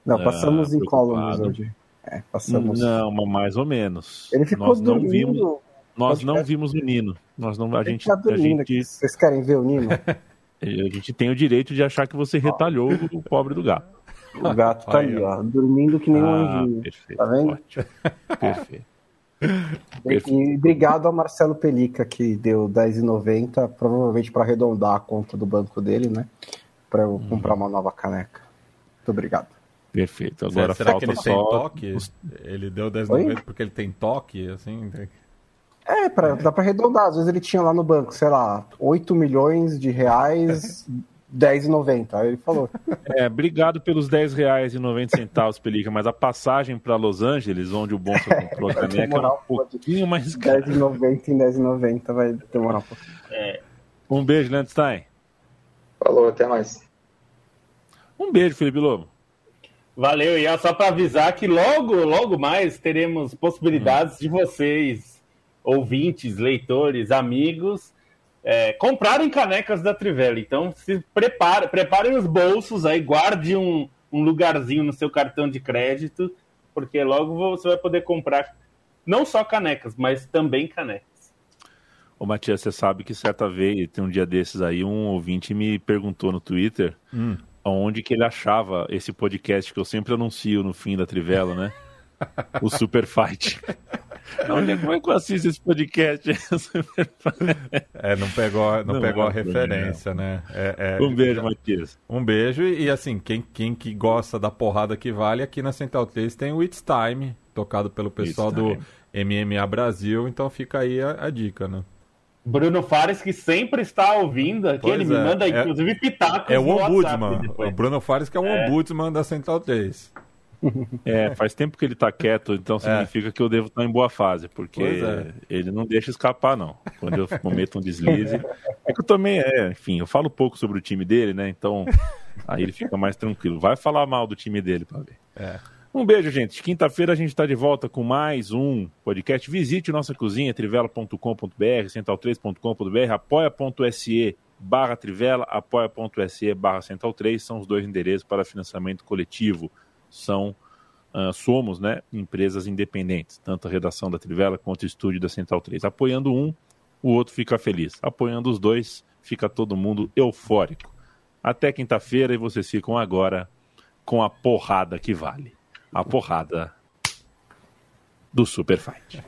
Speaker 2: Não, passamos uh, em columns hoje. É, passamos.
Speaker 1: Não, mas mais ou menos.
Speaker 2: Ele ficou
Speaker 1: nós
Speaker 2: dormindo.
Speaker 1: Não vimos, nós não vimos o Nino. Nós não, a gente, a gente...
Speaker 2: Vocês querem ver o Nino?
Speaker 1: a gente tem o direito de achar que você retalhou o pobre do gato.
Speaker 2: O gato tá ali, ó, dormindo que nem ah, um anjinho. Perfeito, tá vendo?
Speaker 1: Ótimo. Perfeito.
Speaker 2: E obrigado ao Marcelo Pelica, que deu R$10,90, provavelmente para arredondar a conta do banco dele, né? Para eu comprar uma nova caneca. Muito obrigado.
Speaker 1: Perfeito. Agora
Speaker 3: será
Speaker 1: falta
Speaker 3: que ele
Speaker 1: só...
Speaker 3: tem toque? Ele deu 10,90 porque ele tem toque, assim?
Speaker 2: É, pra, dá para arredondar. Às vezes ele tinha lá no banco, sei lá, 8 milhões de reais, 10,90. Aí ele falou.
Speaker 1: É, obrigado pelos 10 reais e 90 centavos, Pelica, mas a passagem para Los Angeles, onde o Bonsa comprou a caneca, é um pouquinho mais
Speaker 2: caro. 10,90 em 10,90 vai demorar um pouquinho.
Speaker 1: É. Um beijo, Landstein.
Speaker 4: Falou, até mais.
Speaker 1: Um beijo, Felipe Lobo.
Speaker 5: Valeu, e é só para avisar que logo, logo mais teremos possibilidades hum. de vocês, ouvintes, leitores, amigos, é, comprarem canecas da Trivela. Então, se prepare, preparem os bolsos aí, guarde um, um lugarzinho no seu cartão de crédito, porque logo você vai poder comprar não só canecas, mas também canecas.
Speaker 1: Ô Matias, você sabe que certa vez, tem um dia desses aí, um ouvinte me perguntou no Twitter hum onde que ele achava esse podcast que eu sempre anuncio no fim da Trivela, né? o Super Fight. Onde é, como é que eu assisto esse podcast?
Speaker 3: é, não pegou, não, não pegou é a referência, né? É,
Speaker 1: é, um beijo, Matias.
Speaker 3: Um beijo e, assim, quem, quem que gosta da porrada que vale, aqui na Central 3 tem o It's Time, tocado pelo pessoal It's do Time. MMA Brasil, então fica aí a, a dica, né?
Speaker 5: Bruno Fares, que sempre está ouvindo aqui, pois ele é. me manda, é. inclusive, pitacos
Speaker 3: É o ombudsman. O Bruno Fares que é o é. ombudsman da Central 3.
Speaker 1: É, faz tempo que ele está quieto, então é. significa é. que eu devo estar em boa fase, porque é. ele não deixa escapar, não. Quando eu cometo um deslize. É que eu também, é, enfim, eu falo pouco sobre o time dele, né? Então aí ele fica mais tranquilo. Vai falar mal do time dele para ver.
Speaker 3: É.
Speaker 1: Um beijo, gente. Quinta-feira a gente está de volta com mais um podcast. Visite nossa cozinha, trivela.com.br, central3.com.br, apoia.se barra Trivela, apoia.se barra Central3, são os dois endereços para financiamento coletivo. São, uh, somos, né, empresas independentes, tanto a redação da Trivela quanto o estúdio da Central 3. Apoiando um, o outro fica feliz. Apoiando os dois, fica todo mundo eufórico. Até quinta-feira e vocês ficam agora com a porrada que vale a porrada do Super Fight.